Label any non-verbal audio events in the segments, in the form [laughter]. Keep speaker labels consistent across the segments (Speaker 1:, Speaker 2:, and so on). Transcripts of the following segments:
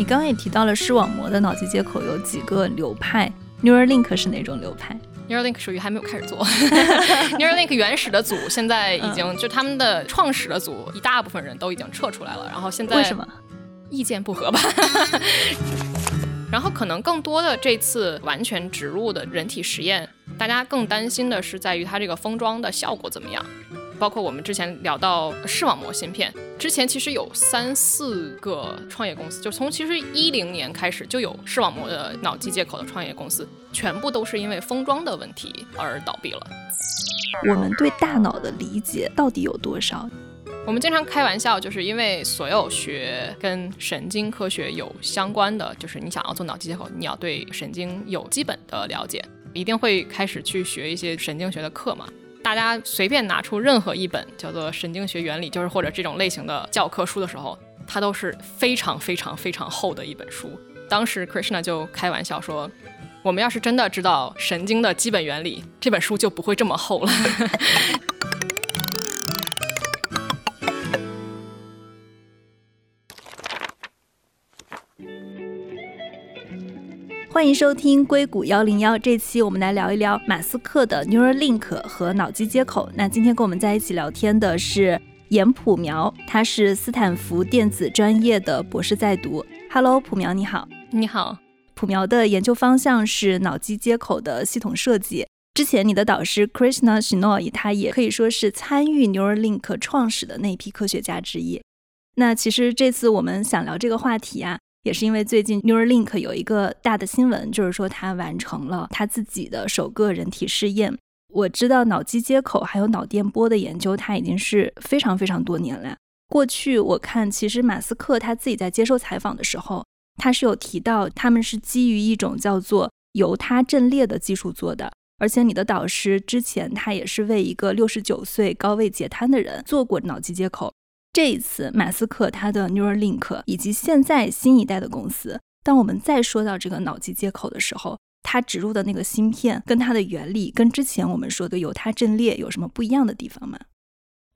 Speaker 1: 你刚刚也提到了视网膜的脑机接口有几个流派，Neuralink 是哪种流派
Speaker 2: ？Neuralink 属于还没有开始做，[laughs] Neuralink 原始的组现在已经就他们的创始的组一大部分人都已经撤出来了，然后现在
Speaker 1: 为什么
Speaker 2: 意见不合吧？[laughs] 然后可能更多的这次完全植入的人体实验，大家更担心的是在于它这个封装的效果怎么样。包括我们之前聊到视网膜芯片，之前其实有三四个创业公司，就从其实一零年开始就有视网膜的脑机接口的创业公司，全部都是因为封装的问题而倒闭了。
Speaker 1: 我们对大脑的理解到底有多少？
Speaker 2: 我们经常开玩笑，就是因为所有学跟神经科学有相关的，就是你想要做脑机接口，你要对神经有基本的了解，一定会开始去学一些神经学的课嘛。大家随便拿出任何一本叫做《神经学原理》，就是或者这种类型的教科书的时候，它都是非常非常非常厚的一本书。当时 Krishna 就开玩笑说：“我们要是真的知道神经的基本原理，这本书就不会这么厚了。[laughs] ”
Speaker 1: 欢迎收听硅谷幺零幺，这期我们来聊一聊马斯克的 Neuralink 和脑机接口。那今天跟我们在一起聊天的是严普苗，他是斯坦福电子专业的博士在读。Hello，普苗你好。
Speaker 2: 你好。
Speaker 1: 普苗的研究方向是脑机接口的系统设计。之前你的导师 Krishna Shenoy，他也可以说是参与 Neuralink 创始的那批科学家之一。那其实这次我们想聊这个话题啊。也是因为最近 Neuralink 有一个大的新闻，就是说它完成了它自己的首个人体试验。我知道脑机接口还有脑电波的研究，它已经是非常非常多年了。过去我看，其实马斯克他自己在接受采访的时候，他是有提到他们是基于一种叫做犹他阵列的技术做的。而且你的导师之前他也是为一个六十九岁高位截瘫的人做过脑机接口。这一次，马斯克他的 Neuralink 以及现在新一代的公司，当我们再说到这个脑机接口的时候，它植入的那个芯片跟它的原理，跟之前我们说的犹他阵列有什么不一样的地方吗？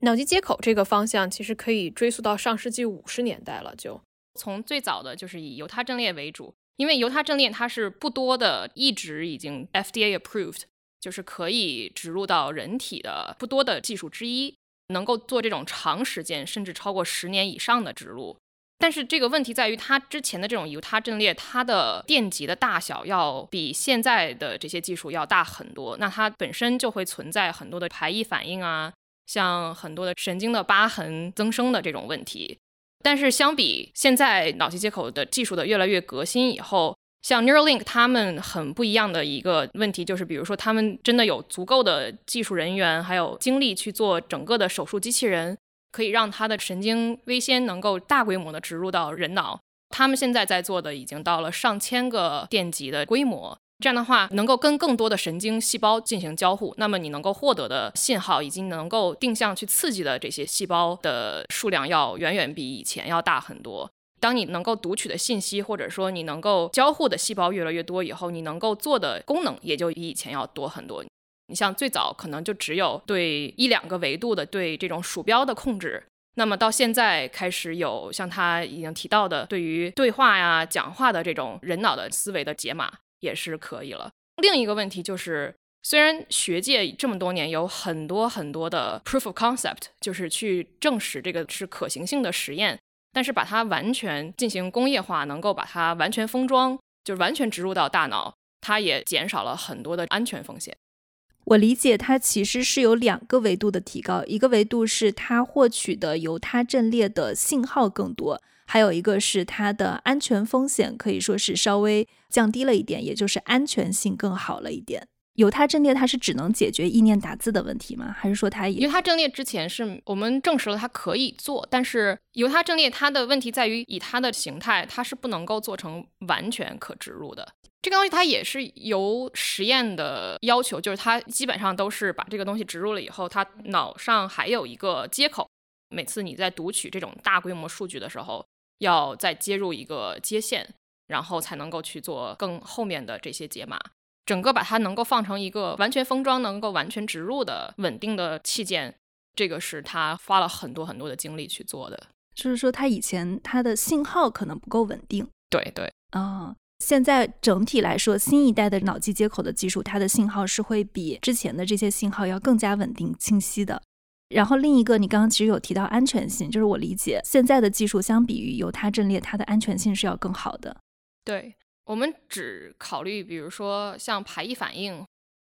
Speaker 3: 脑机接口这个方向其实可以追溯到上世纪五十年代了，就
Speaker 2: 从最早的就是以犹他阵列为主，因为犹他阵列它是不多的，一直已经 FDA approved，就是可以植入到人体的不多的技术之一。能够做这种长时间甚至超过十年以上的植入，但是这个问题在于，它之前的这种犹他阵列，它的电极的大小要比现在的这些技术要大很多，那它本身就会存在很多的排异反应啊，像很多的神经的疤痕增生的这种问题。但是相比现在脑机接口的技术的越来越革新以后，像 Neuralink，他们很不一样的一个问题就是，比如说他们真的有足够的技术人员，还有精力去做整个的手术机器人，可以让他的神经微纤能够大规模的植入到人脑。他们现在在做的已经到了上千个电极的规模，这样的话能够跟更多的神经细胞进行交互，那么你能够获得的信号以及能够定向去刺激的这些细胞的数量要远远比以前要大很多。当你能够读取的信息，或者说你能够交互的细胞越来越多以后，你能够做的功能也就比以前要多很多。你像最早可能就只有对一两个维度的对这种鼠标的控制，那么到现在开始有像他已经提到的对于对话呀、讲话的这种人脑的思维的解码也是可以了。另一个问题就是，虽然学界这么多年有很多很多的 proof of concept，就是去证实这个是可行性的实验。但是把它完全进行工业化，能够把它完全封装，就是完全植入到大脑，它也减少了很多的安全风险。
Speaker 1: 我理解它其实是有两个维度的提高，一个维度是它获取的由它阵列的信号更多，还有一个是它的安全风险可以说是稍微降低了一点，也就是安全性更好了一点。犹他阵列它是只能解决意念打字的问题吗？还是说它也？
Speaker 2: 犹他阵列之前是我们证实了它可以做，但是犹他阵列它的问题在于以它的形态，它是不能够做成完全可植入的。这个东西它也是由实验的要求，就是它基本上都是把这个东西植入了以后，它脑上还有一个接口，每次你在读取这种大规模数据的时候，要再接入一个接线，然后才能够去做更后面的这些解码。整个把它能够放成一个完全封装、能够完全植入的稳定的器件，这个是他花了很多很多的精力去做的。
Speaker 1: 就是说，它以前它的信号可能不够稳定。
Speaker 2: 对对，
Speaker 1: 啊。现在整体来说，新一代的脑机接口的技术，它的信号是会比之前的这些信号要更加稳定、清晰的。然后另一个，你刚刚其实有提到安全性，就是我理解现在的技术相比于犹他阵列，它的安全性是要更好的。
Speaker 2: 对我们只考虑，比如说像排异反应，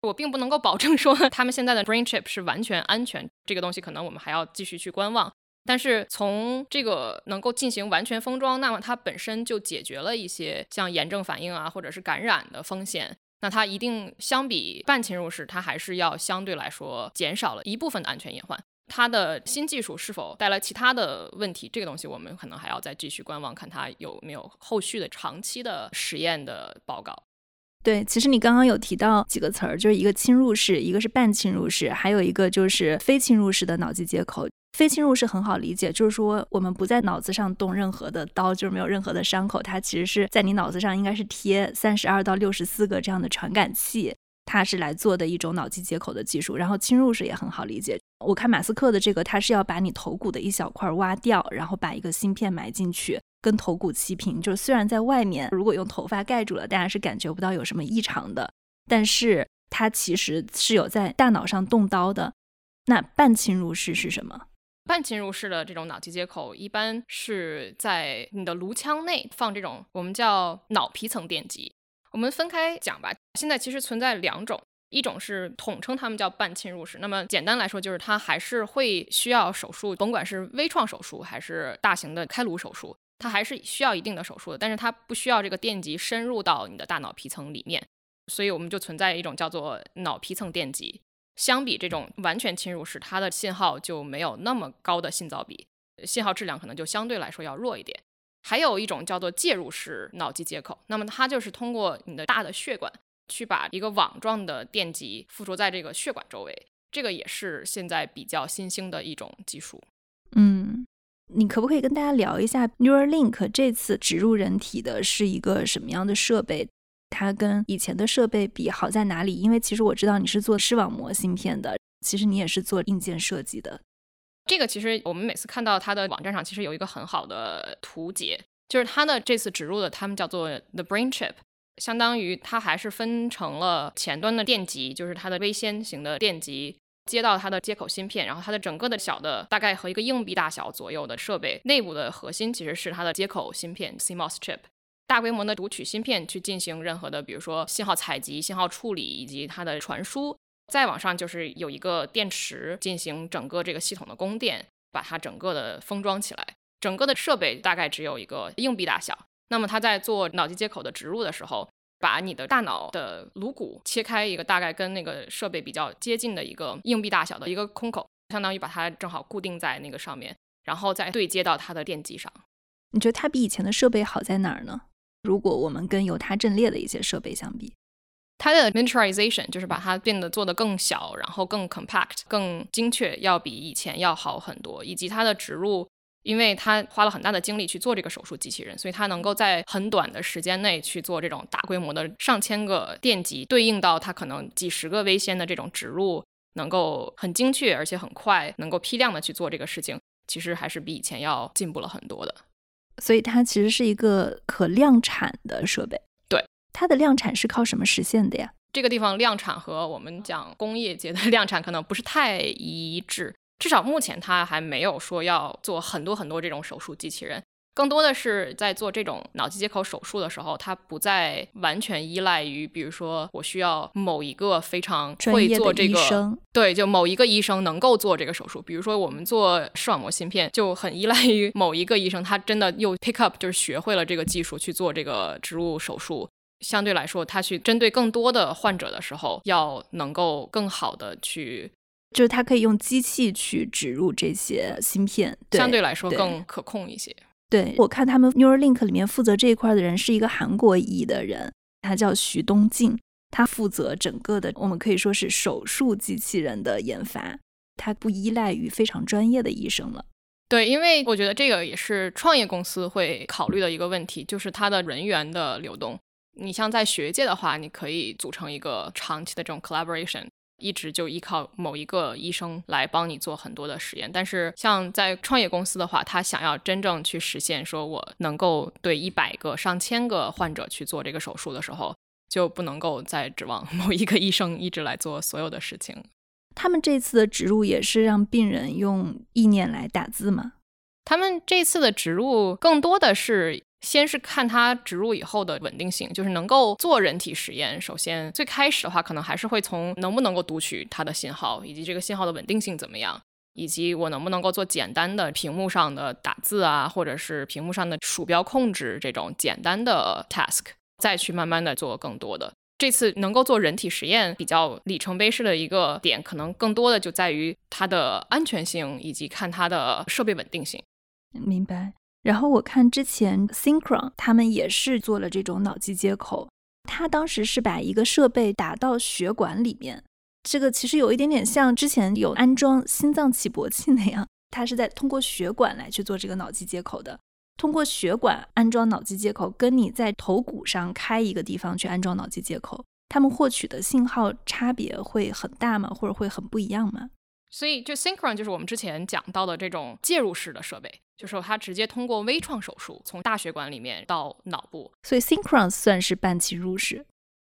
Speaker 2: 我并不能够保证说他们现在的 brain chip 是完全安全，这个东西可能我们还要继续去观望。但是从这个能够进行完全封装，那么它本身就解决了一些像炎症反应啊，或者是感染的风险。那它一定相比半侵入式，它还是要相对来说减少了一部分的安全隐患。它的新技术是否带来其他的问题，这个东西我们可能还要再继续观望，看它有没有后续的长期的实验的报告。
Speaker 1: 对，其实你刚刚有提到几个词儿，就是一个侵入式，一个是半侵入式，还有一个就是非侵入式的脑机接口。非侵入式很好理解，就是说我们不在脑子上动任何的刀，就是没有任何的伤口，它其实是在你脑子上应该是贴三十二到六十四个这样的传感器，它是来做的一种脑机接口的技术。然后侵入式也很好理解，我看马斯克的这个，他是要把你头骨的一小块挖掉，然后把一个芯片埋进去，跟头骨齐平。就是虽然在外面如果用头发盖住了，大家是感觉不到有什么异常的，但是它其实是有在大脑上动刀的。那半侵入式是什么？
Speaker 2: 半侵入式的这种脑机接口，一般是在你的颅腔内放这种我们叫脑皮层电极。我们分开讲吧。现在其实存在两种，一种是统称它们叫半侵入式。那么简单来说，就是它还是会需要手术，甭管是微创手术还是大型的开颅手术，它还是需要一定的手术的。但是它不需要这个电极深入到你的大脑皮层里面，所以我们就存在一种叫做脑皮层电极。相比这种完全侵入式，它的信号就没有那么高的信噪比，信号质量可能就相对来说要弱一点。还有一种叫做介入式脑机接口，那么它就是通过你的大的血管去把一个网状的电极附着在这个血管周围，这个也是现在比较新兴的一种技术。
Speaker 1: 嗯，你可不可以跟大家聊一下 Neuralink 这次植入人体的是一个什么样的设备？它跟以前的设备比好在哪里？因为其实我知道你是做视网膜芯片的，其实你也是做硬件设计的。
Speaker 2: 这个其实我们每次看到它的网站上，其实有一个很好的图解，就是它的这次植入的，他们叫做 the brain chip，相当于它还是分成了前端的电极，就是它的微纤型的电极接到它的接口芯片，然后它的整个的小的大概和一个硬币大小左右的设备内部的核心其实是它的接口芯片 CMOS chip。大规模的读取芯片去进行任何的，比如说信号采集、信号处理以及它的传输。再往上就是有一个电池进行整个这个系统的供电，把它整个的封装起来。整个的设备大概只有一个硬币大小。那么它在做脑机接口的植入的时候，把你的大脑的颅骨切开一个大概跟那个设备比较接近的一个硬币大小的一个空口，相当于把它正好固定在那个上面，然后再对接到它的电机上。
Speaker 1: 你觉得它比以前的设备好在哪儿呢？如果我们跟犹他阵列的一些设备相比，
Speaker 2: 它的 miniaturization 就是把它变得做得更小，然后更 compact、更精确，要比以前要好很多。以及它的植入，因为它花了很大的精力去做这个手术机器人，所以它能够在很短的时间内去做这种大规模的上千个电极，对应到它可能几十个微纤的这种植入，能够很精确而且很快，能够批量的去做这个事情，其实还是比以前要进步了很多的。
Speaker 1: 所以它其实是一个可量产的设备。
Speaker 2: 对，
Speaker 1: 它的量产是靠什么实现的呀？
Speaker 2: 这个地方量产和我们讲工业界的 [laughs] 量产可能不是太一致，至少目前它还没有说要做很多很多这种手术机器人。更多的是在做这种脑机接口手术的时候，它不再完全依赖于，比如说我需要某一个非常会做这个，对，就某一个医生能够做这个手术。比如说我们做视网膜芯片，就很依赖于某一个医生，他真的又 pick up，就是学会了这个技术去做这个植入手术。相对来说，他去针对更多的患者的时候，要能够更好的去，
Speaker 1: 就是他可以用机器去植入这些芯片，
Speaker 2: 相对来说更可控一些。
Speaker 1: 对我看他们 Neuralink 里面负责这一块的人是一个韩国裔的人，他叫徐东进，他负责整个的，我们可以说是手术机器人的研发，他不依赖于非常专业的医生了。
Speaker 2: 对，因为我觉得这个也是创业公司会考虑的一个问题，就是它的人员的流动。你像在学界的话，你可以组成一个长期的这种 collaboration，一直就依靠某一个医生来帮你做很多的实验。但是像在创业公司的话，他想要真正去实现，说我能够对一百个、上千个患者去做这个手术的时候，就不能够再指望某一个医生一直来做所有的事情。
Speaker 1: 他们这次的植入也是让病人用意念来打字吗？
Speaker 2: 他们这次的植入更多的是先是看它植入以后的稳定性，就是能够做人体实验。首先最开始的话，可能还是会从能不能够读取它的信号，以及这个信号的稳定性怎么样，以及我能不能够做简单的屏幕上的打字啊，或者是屏幕上的鼠标控制这种简单的 task，再去慢慢的做更多的。这次能够做人体实验比较里程碑式的一个点，可能更多的就在于它的安全性以及看它的设备稳定性。
Speaker 1: 明白。然后我看之前 Synchron 他们也是做了这种脑机接口，他当时是把一个设备打到血管里面，这个其实有一点点像之前有安装心脏起搏器那样，他是在通过血管来去做这个脑机接口的。通过血管安装脑机接口，跟你在头骨上开一个地方去安装脑机接口，他们获取的信号差别会很大吗？或者会很不一样吗？
Speaker 2: 所以，就 Synchron 就是我们之前讲到的这种介入式的设备，就是它直接通过微创手术从大血管里面到脑部。
Speaker 1: 所以 Synchron 算是半侵入式，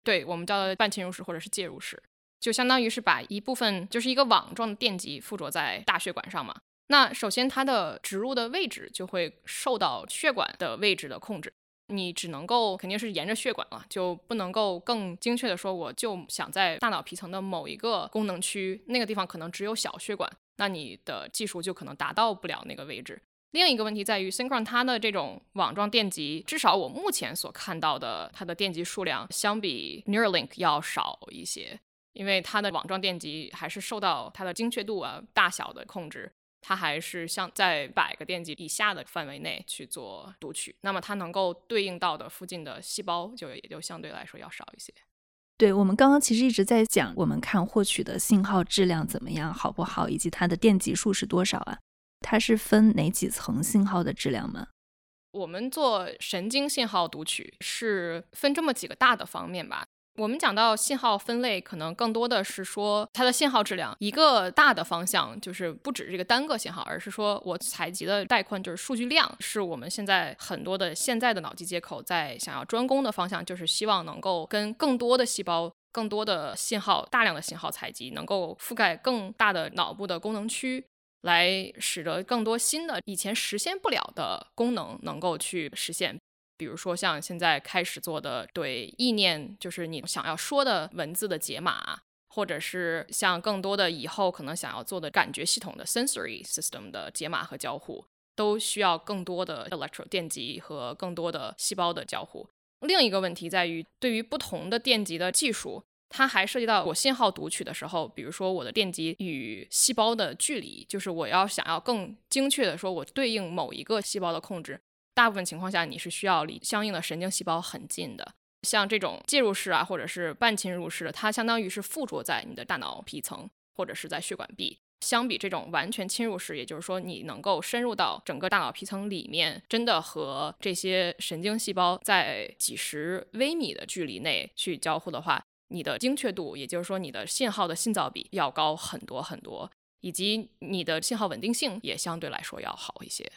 Speaker 2: 对我们叫的半侵入式或者是介入式，就相当于是把一部分就是一个网状的电极附着在大血管上嘛。那首先，它的植入的位置就会受到血管的位置的控制，你只能够肯定是沿着血管了，就不能够更精确的说，我就想在大脑皮层的某一个功能区，那个地方可能只有小血管，那你的技术就可能达到不了那个位置。另一个问题在于，Synchron 它的这种网状电极，至少我目前所看到的，它的电极数量相比 Neuralink 要少一些，因为它的网状电极还是受到它的精确度啊、大小的控制。它还是像在百个电极以下的范围内去做读取，那么它能够对应到的附近的细胞就也就相对来说要少一些。
Speaker 1: 对我们刚刚其实一直在讲，我们看获取的信号质量怎么样，好不好，以及它的电极数是多少啊？它是分哪几层信号的质量吗？
Speaker 2: 我们做神经信号读取是分这么几个大的方面吧。我们讲到信号分类，可能更多的是说它的信号质量。一个大的方向就是不止这个单个信号，而是说我采集的带宽就是数据量，是我们现在很多的现在的脑机接口在想要专攻的方向，就是希望能够跟更多的细胞、更多的信号、大量的信号采集，能够覆盖更大的脑部的功能区，来使得更多新的以前实现不了的功能能够去实现。比如说，像现在开始做的对意念，就是你想要说的文字的解码，或者是像更多的以后可能想要做的感觉系统的 sensory system 的解码和交互，都需要更多的 electro 电极和更多的细胞的交互。另一个问题在于，对于不同的电极的技术，它还涉及到我信号读取的时候，比如说我的电极与细胞的距离，就是我要想要更精确的说，我对应某一个细胞的控制。大部分情况下，你是需要离相应的神经细胞很近的。像这种介入式啊，或者是半侵入式的，它相当于是附着在你的大脑皮层或者是在血管壁。相比这种完全侵入式，也就是说你能够深入到整个大脑皮层里面，真的和这些神经细胞在几十微米的距离内去交互的话，你的精确度，也就是说你的信号的信噪比要高很多很多，以及你的信号稳定性也相对来说要好一些。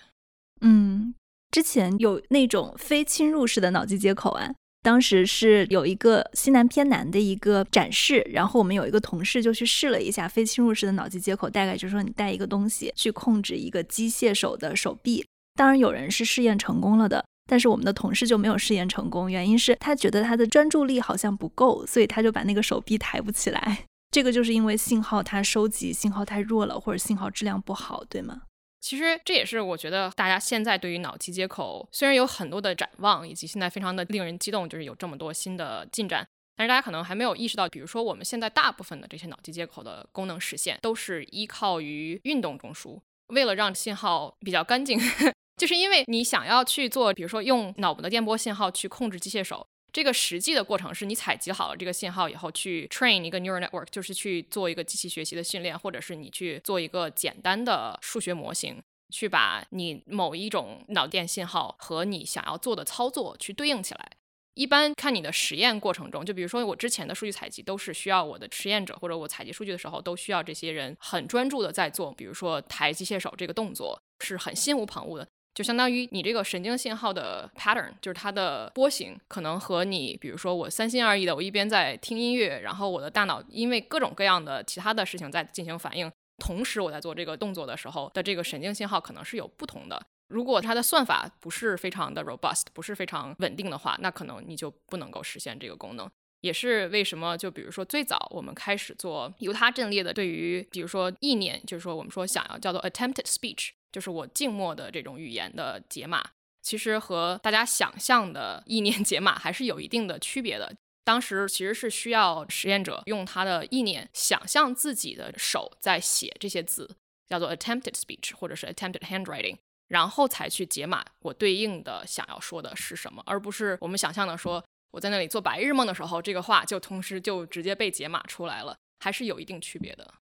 Speaker 1: 嗯。之前有那种非侵入式的脑机接口啊，当时是有一个西南偏南的一个展示，然后我们有一个同事就去试了一下非侵入式的脑机接口，大概就是说你带一个东西去控制一个机械手的手臂。当然有人是试验成功了的，但是我们的同事就没有试验成功，原因是他觉得他的专注力好像不够，所以他就把那个手臂抬不起来。[laughs] 这个就是因为信号它收集信号太弱了，或者信号质量不好，对吗？
Speaker 2: 其实这也是我觉得大家现在对于脑机接口虽然有很多的展望，以及现在非常的令人激动，就是有这么多新的进展，但是大家可能还没有意识到，比如说我们现在大部分的这些脑机接口的功能实现，都是依靠于运动中枢。为了让信号比较干净，[laughs] 就是因为你想要去做，比如说用脑部的电波信号去控制机械手。这个实际的过程是你采集好了这个信号以后，去 train 一个 neural network，就是去做一个机器学习的训练，或者是你去做一个简单的数学模型，去把你某一种脑电信号和你想要做的操作去对应起来。一般看你的实验过程中，就比如说我之前的数据采集都是需要我的实验者或者我采集数据的时候都需要这些人很专注的在做，比如说抬机械手这个动作是很心无旁骛的，就相当于你这个神经信号的 pattern，就是它的波形可能和你比如说我三心二意的，我一边在听音乐，然后我的大脑因为各种各样的其他的事情在进行反应，同时我在做这个动作的时候的这个神经信号可能是有不同的。如果它的算法不是非常的 robust，不是非常稳定的话，那可能你就不能够实现这个功能。也是为什么，就比如说最早我们开始做犹他阵列的，对于比如说意念，就是说我们说想要叫做 attempted speech，就是我静默的这种语言的解码，其实和大家想象的意念 [laughs] 解码还是有一定的区别的。当时其实是需要实验者用他的意念想象自己的手在写这些字，叫做 attempted speech，或者是 attempted handwriting。然后才去解码我对应的想要说的是什么，而不是我们想象的说我在那里做白日梦的时候，这个话就同时就直接被解码出来了，还是有一定区别的。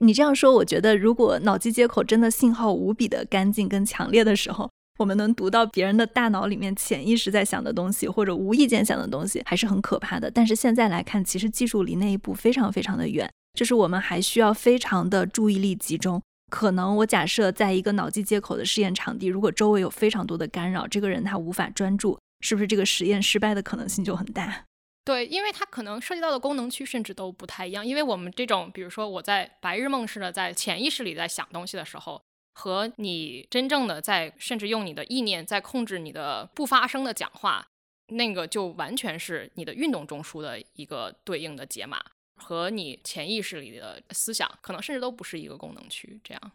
Speaker 1: 你这样说，我觉得如果脑机接口真的信号无比的干净跟强烈的时候，我们能读到别人的大脑里面潜意识在想的东西，或者无意间想的东西，还是很可怕的。但是现在来看，其实技术离那一步非常非常的远，就是我们还需要非常的注意力集中。可能我假设在一个脑机接口的试验场地，如果周围有非常多的干扰，这个人他无法专注，是不是这个实验失败的可能性就很大？
Speaker 2: 对，因为它可能涉及到的功能区甚至都不太一样。因为我们这种，比如说我在白日梦似的在潜意识里在想东西的时候，和你真正的在甚至用你的意念在控制你的不发声的讲话，那个就完全是你的运动中枢的一个对应的解码。和你潜意识里的思想，可能甚至都不是一个功能区。这样，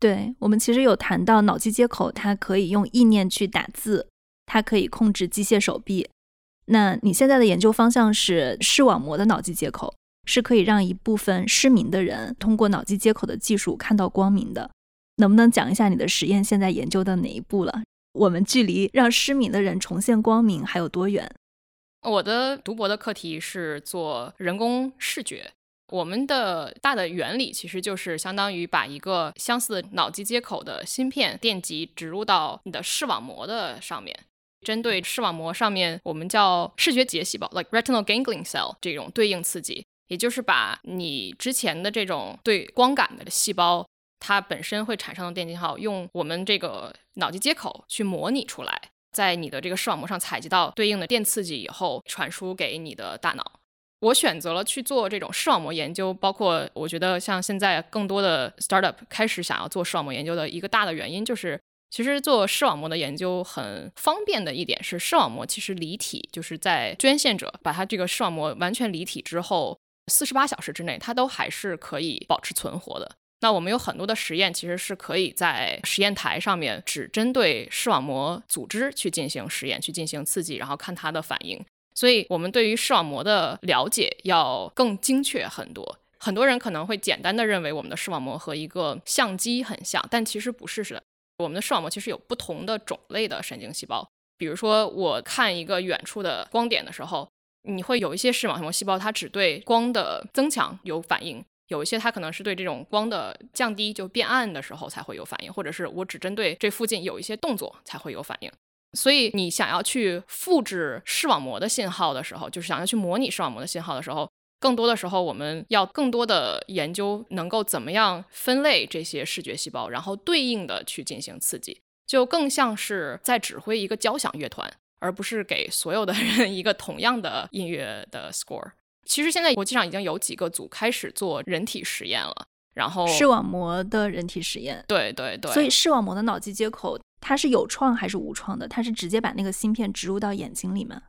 Speaker 1: 对我们其实有谈到脑机接口，它可以用意念去打字，它可以控制机械手臂。那你现在的研究方向是视网膜的脑机接口，是可以让一部分失明的人通过脑机接口的技术看到光明的。能不能讲一下你的实验现在研究到哪一步了？我们距离让失明的人重现光明还有多远？
Speaker 2: 我的读博的课题是做人工视觉。我们的大的原理其实就是相当于把一个相似脑机接口的芯片电极植入到你的视网膜的上面，针对视网膜上面我们叫视觉结细胞 （like retinal ganglion cell） 这种对应刺激，也就是把你之前的这种对光感的细胞，它本身会产生的电信号，用我们这个脑机接口去模拟出来。在你的这个视网膜上采集到对应的电刺激以后，传输给你的大脑。我选择了去做这种视网膜研究，包括我觉得像现在更多的 startup 开始想要做视网膜研究的一个大的原因，就是其实做视网膜的研究很方便的一点是，视网膜其实离体，就是在捐献者把它这个视网膜完全离体之后，四十八小时之内，它都还是可以保持存活的。那我们有很多的实验，其实是可以在实验台上面只针对视网膜组织去进行实验，去进行刺激，然后看它的反应。所以，我们对于视网膜的了解要更精确很多。很多人可能会简单的认为我们的视网膜和一个相机很像，但其实不是的。我们的视网膜其实有不同的种类的神经细胞。比如说，我看一个远处的光点的时候，你会有一些视网膜细胞，它只对光的增强有反应。有一些它可能是对这种光的降低就变暗的时候才会有反应，或者是我只针对这附近有一些动作才会有反应。所以你想要去复制视网膜的信号的时候，就是想要去模拟视网膜的信号的时候，更多的时候我们要更多的研究能够怎么样分类这些视觉细胞，然后对应的去进行刺激，就更像是在指挥一个交响乐团，而不是给所有的人一个同样的音乐的 score。其实现在国际上已经有几个组开始做人体实验了，然后
Speaker 1: 视网膜的人体实验，
Speaker 2: 对对对，
Speaker 1: 所以视网膜的脑机接口它是有创还是无创的？它是直接把那个芯片植入到眼睛里面？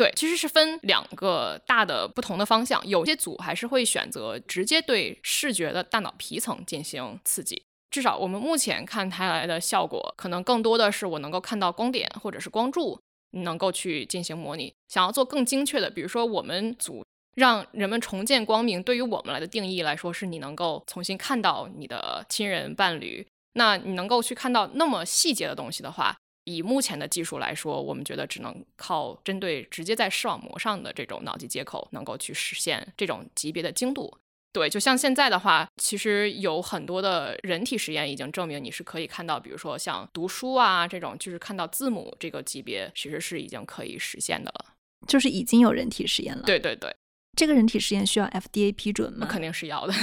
Speaker 2: 对，其实是分两个大的不同的方向，有些组还是会选择直接对视觉的大脑皮层进行刺激，至少我们目前看它来的效果，可能更多的是我能够看到光点或者是光柱，能够去进行模拟。想要做更精确的，比如说我们组。让人们重见光明，对于我们来的定义来说，是你能够重新看到你的亲人伴侣。那你能够去看到那么细节的东西的话，以目前的技术来说，我们觉得只能靠针对直接在视网膜上的这种脑机接口，能够去实现这种级别的精度。对，就像现在的话，其实有很多的人体实验已经证明，你是可以看到，比如说像读书啊这种，就是看到字母这个级别，其实是已经可以实现的了。
Speaker 1: 就是已经有人体实验了。，
Speaker 2: 对对对，
Speaker 1: 这个人体实验需要 FDA 批准吗？
Speaker 2: 肯定是要的。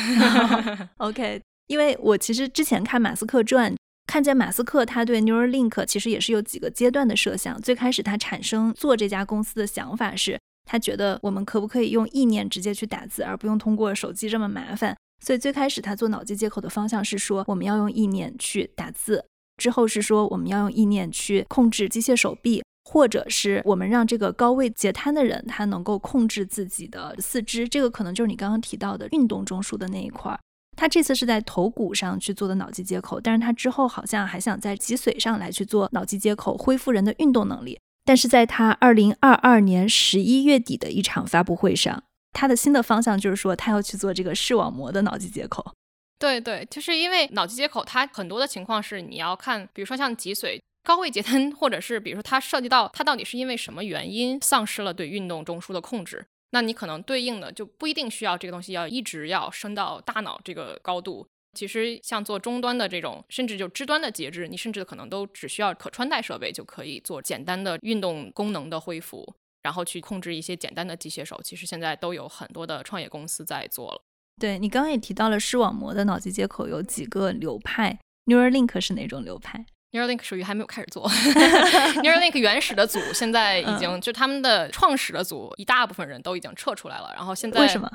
Speaker 2: [laughs]
Speaker 1: OK，因为我其实之前看马斯克传，看见马斯克他对 Neuralink 其实也是有几个阶段的设想。最开始他产生做这家公司的想法是，他觉得我们可不可以用意念直接去打字，而不用通过手机这么麻烦。所以最开始他做脑机接口的方向是说，我们要用意念去打字，之后是说我们要用意念去控制机械手臂。或者是我们让这个高位截瘫的人，他能够控制自己的四肢，这个可能就是你刚刚提到的运动中枢的那一块。他这次是在头骨上去做的脑机接口，但是他之后好像还想在脊髓上来去做脑机接口，恢复人的运动能力。但是在他二零二二年十一月底的一场发布会上，他的新的方向就是说，他要去做这个视网膜的脑机接口。
Speaker 2: 对对，就是因为脑机接口，它很多的情况是你要看，比如说像脊髓。高位截瘫，或者是比如说它涉及到它到底是因为什么原因丧失了对运动中枢的控制，那你可能对应的就不一定需要这个东西要一直要升到大脑这个高度。其实像做终端的这种，甚至就肢端的截肢，你甚至可能都只需要可穿戴设备就可以做简单的运动功能的恢复，然后去控制一些简单的机械手。其实现在都有很多的创业公司在做了。
Speaker 1: 对你刚刚也提到了视网膜的脑机接口有几个流派，Neuralink 是哪种流派？
Speaker 2: Neuralink 属于还没有开始做，[laughs] Neuralink 原始的组现在已经、
Speaker 1: 嗯、
Speaker 2: 就他们的创始的组一大部分人都已经撤出来了，然后现在
Speaker 1: 为什么？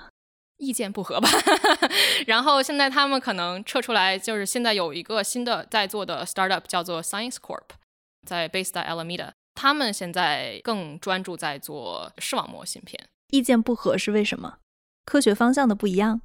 Speaker 2: 意见不合吧，[laughs] 然后现在他们可能撤出来，就是现在有一个新的在做的 startup 叫做 Science Corp，在 based 在 Alameda，他们现在更专注在做视网膜芯片。
Speaker 1: 意见不合是为什么？科学方向的不一样。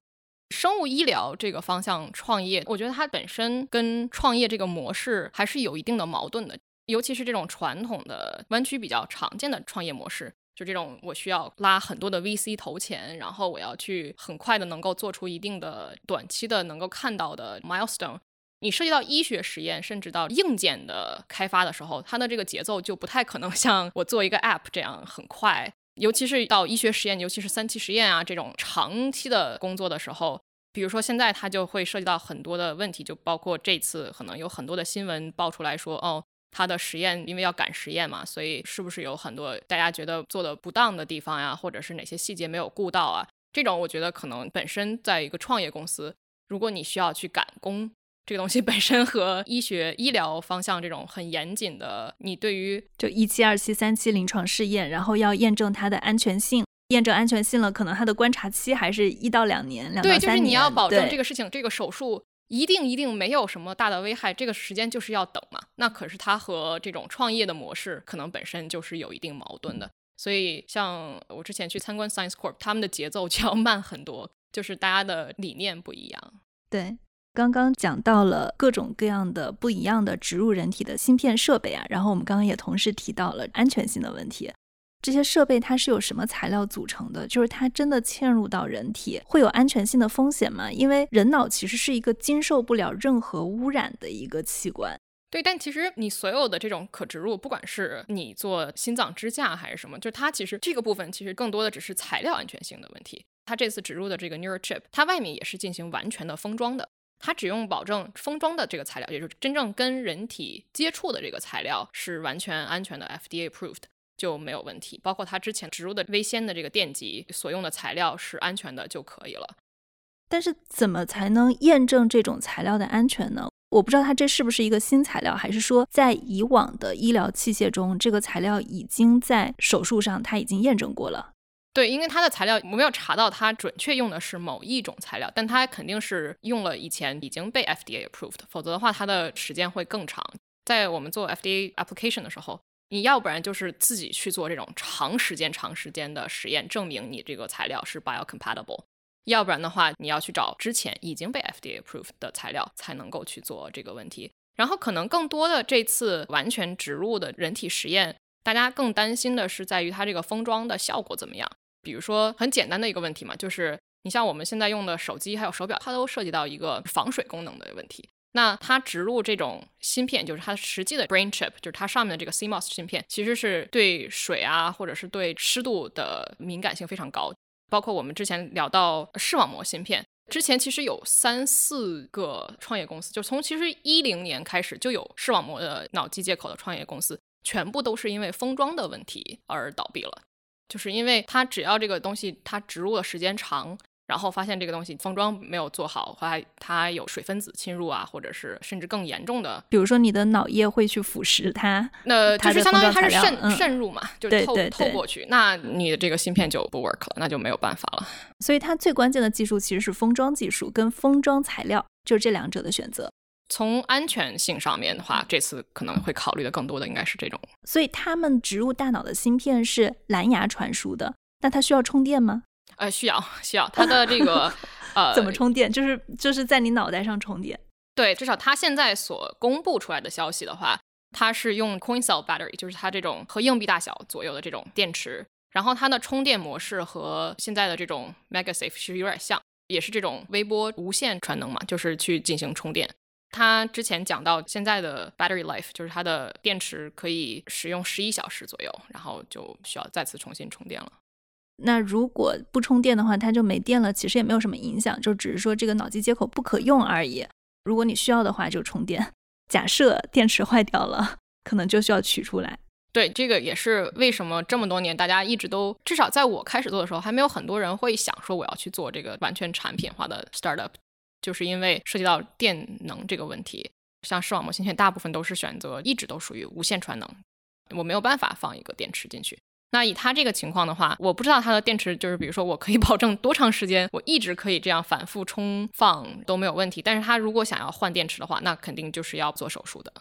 Speaker 2: 生物医疗这个方向创业，我觉得它本身跟创业这个模式还是有一定的矛盾的，尤其是这种传统的湾区比较常见的创业模式，就这种我需要拉很多的 VC 投钱，然后我要去很快的能够做出一定的短期的能够看到的 milestone。你涉及到医学实验，甚至到硬件的开发的时候，它的这个节奏就不太可能 [laughs] 像我做一个 app 这样很快。尤其是到医学实验，尤其是三期实验啊这种长期的工作的时候，比如说现在它就会涉及到很多的问题，就包括这次可能有很多的新闻爆出来说，哦，它的实验因为要赶实验嘛，所以是不是有很多大家觉得做的不当的地方呀，或者是哪些细节没有顾到啊？这种我觉得可能本身在一个创业公司，如果你需要去赶工。这个东西 [laughs] 本身和医学医疗方向这种很严谨的，你对于
Speaker 1: 就一期、二期、三期临床试验，然后要验证它的安全性，验证安全性了，可能它的观察期还是一到两年，两到
Speaker 2: 对，就是你要保证这个事情，这个手术一定一定没有什么大的危害，这个时间就是要等嘛。那可是它和这种创业的模式可能本身就是有一定矛盾的。所以像我之前去参观 Science Corp，他们的节奏就要慢很多，就是大家的理念不一样。
Speaker 1: 对。刚刚讲到了各种各样的不一样的植入人体的芯片设备啊，然后我们刚刚也同时提到了安全性的问题。这些设备它是由什么材料组成的？就是它真的嵌入到人体会有安全性的风险吗？因为人脑其实是一个经受不了任何污染的一个器官。
Speaker 2: 对，但其实你所有的这种可植入，不管是你做心脏支架还是什么，就是它其实这个部分其实更多的只是材料安全性的问题。它这次植入的这个 NeuroChip，它外面也是进行完全的封装的。它只用保证封装的这个材料，也就是真正跟人体接触的这个材料是完全安全的，FDA approved 就没有问题。包括它之前植入的微纤的这个电极所用的材料是安全的就可以了。
Speaker 1: 但是怎么才能验证这种材料的安全呢？我不知道它这是不是一个新材料，还是说在以往的医疗器械中，这个材料已经在手术上它已经验证过了。
Speaker 2: 对，因为它的材料我没有查到它准确用的是某一种材料，但它肯定是用了以前已经被 FDA approved，否则的话它的时间会更长。在我们做 FDA application 的时候，你要不然就是自己去做这种长时间、长时间的实验，证明你这个材料是 biocompatible；要不然的话，你要去找之前已经被 FDA approved 的材料，才能够去做这个问题。然后可能更多的这次完全植入的人体实验，大家更担心的是在于它这个封装的效果怎么样。比如说很简单的一个问题嘛，就是你像我们现在用的手机还有手表，它都涉及到一个防水功能的问题。那它植入这种芯片，就是它实际的 brain chip，就是它上面的这个 CMOS 芯片，其实是对水啊或者是对湿度的敏感性非常高。包括我们之前聊到视网膜芯片，之前其实有三四个创业公司，就从其实一零年开始就有视网膜的脑机接口的创业公司，全部都是因为封装的问题而倒闭了。就是因为它只要这个东西它植入的时间长。然后发现这个东西封装没有做好，它它有水分子侵入啊，或者是甚至更严重的，
Speaker 1: 比如说你的脑液会去腐蚀它，
Speaker 2: 那就是相当于它是渗渗入嘛，就
Speaker 1: 透
Speaker 2: 透过去，那你的这个芯片就不 work 了，那就没有办法了。
Speaker 1: 所以它最关键的技术其实是封装技术跟封装材料，就是这两者的选择。
Speaker 2: 从安全性上面的话，这次可能会考虑的更多的应该是这种。
Speaker 1: 所以他们植入大脑的芯片是蓝牙传输的，那它需要充电吗？
Speaker 2: 呃，需要需要它的这个 [laughs] 呃，
Speaker 1: 怎么充电？就是就是在你脑袋上充电。
Speaker 2: 对，至少它现在所公布出来的消息的话，它是用 coin cell battery，就是它这种和硬币大小左右的这种电池。然后它的充电模式和现在的这种 MagSafe 其实有点像，也是这种微波无线传能嘛，就是去进行充电。它之前讲到现在的 battery life，就是它的电池可以使用十一小时左右，然后就需要再次重新充电了。
Speaker 1: 那如果不充电的话，它就没电了，其实也没有什么影响，就只是说这个脑机接口不可用而已。如果你需要的话，就充电。假设电池坏掉了，可能就需要取出来。
Speaker 2: 对，这个也是为什么这么多年大家一直都，至少在我开始做的时候，还没有很多人会想说我要去做这个完全产品化的 startup，就是因为涉及到电能这个问题。像视网膜芯片，大部分都是选择一直都属于无线传能，我没有办法放一个电池进去。那以它这个情况的话，我不知道它的电池就是，比如说我可以保证多长时间，我一直可以这样反复充放都没有问题。但是它如果想要换电池的话，那肯定就是要做手术的。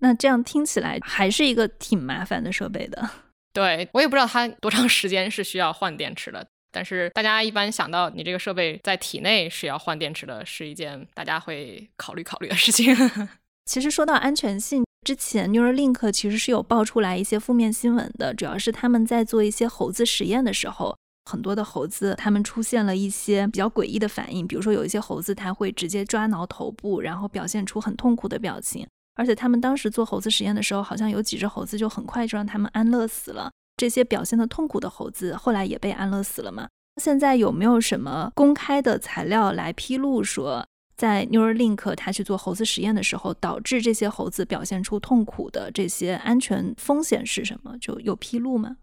Speaker 1: 那这样听起来还是一个挺麻烦的设备的。
Speaker 2: 对我也不知道它多长时间是需要换电池的。但是大家一般想到你这个设备在体内是要换电池的，是一件大家会考虑考虑的事情。[laughs]
Speaker 1: 其实说到安全性。之前 Neuralink 其实是有爆出来一些负面新闻的，主要是他们在做一些猴子实验的时候，很多的猴子他们出现了一些比较诡异的反应，比如说有一些猴子它会直接抓挠头部，然后表现出很痛苦的表情，而且他们当时做猴子实验的时候，好像有几只猴子就很快就让他们安乐死了。这些表现的痛苦的猴子后来也被安乐死了吗？现在有没有什么公开的材料来披露说？在 Neuralink 他去做猴子实验的时候，导致这些猴子表现出痛苦的这些安全风险是什么？就有披露吗？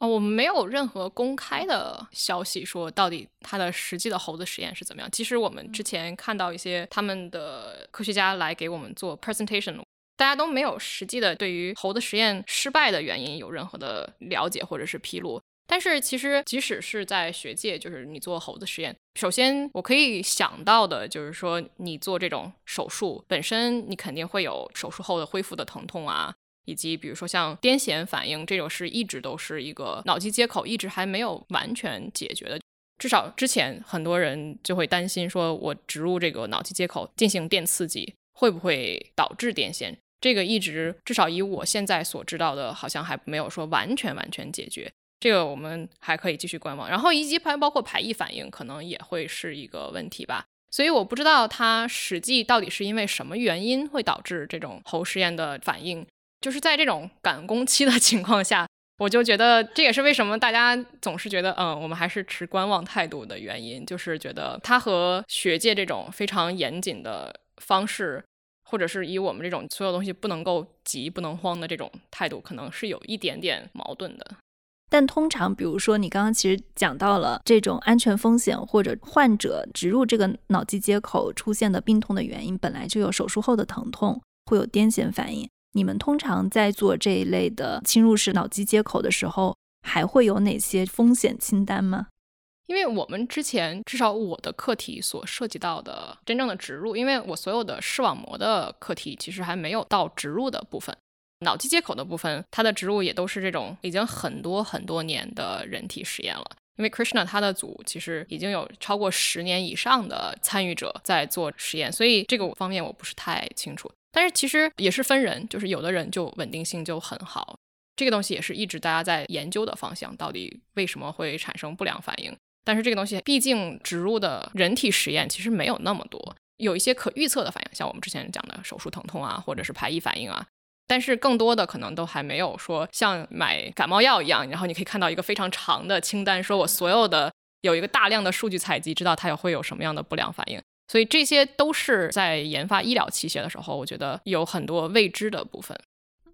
Speaker 2: 哦，我们没有任何公开的消息说到底它的实际的猴子实验是怎么样。其实我们之前看到一些他们的科学家来给我们做 presentation，大家都没有实际的对于猴子实验失败的原因有任何的了解或者是披露。但是其实，即使是在学界，就是你做猴子实验，首先我可以想到的就是说，你做这种手术本身，你肯定会有手术后的恢复的疼痛啊，以及比如说像癫痫反应这种，是一直都是一个脑机接口一直还没有完全解决的。至少之前很多人就会担心说，我植入这个脑机接口进行电刺激，会不会导致癫痫？这个一直至少以我现在所知道的，好像还没有说完全完全解决。这个我们还可以继续观望，然后以及还包括排异反应，可能也会是一个问题吧。所以我不知道它实际到底是因为什么原因会导致这种猴实验的反应。就是在这种赶工期的 [laughs] 情况下，我就觉得这也是为什么大家总是觉得，嗯，我们还是持观望态度的原因，就是觉得它和学界这种非常严谨的方式，或者是以我们这种所有东西不能够急不能慌的这种态度，可能是有一点点矛盾的。
Speaker 1: 但通常，比如说你刚刚其实讲到了这种安全风险，或者患者植入这个脑机接口出现的病痛的原因，本来就有手术后的疼痛，会有癫痫反应。你们通常在做这一类的侵入式脑机接口的时候，还会有哪些风险清单吗？
Speaker 2: 因为我们之前至少我的课题所涉及到的真正的植入，因为我所有的视网膜的课题其实还没有到植入的部分。脑机接口的部分，它的植入也都是这种已经很多很多年的人体实验了。因为 Krishna 他的组其实已经有超过十年以上的参与者在做实验，所以这个方面我不是太清楚。但是其实也是分人，就是有的人就稳定性就很好，这个东西也是一直大家在研究的方向，到底为什么会产生不良反应？但是这个东西毕竟植入的人体实验其实没有那么多，有一些可预测的反应，像我们之前讲的手术疼痛啊，或者是排异反应啊。但是更多的可能都还没有说像买感冒药一样，然后你可以看到一个非常长的清单，说我所有的有一个大量的数据采集，知道它有会有什么样的不良反应。所以这些都是在研发医疗器械的时候，我觉得有很多未知的部分。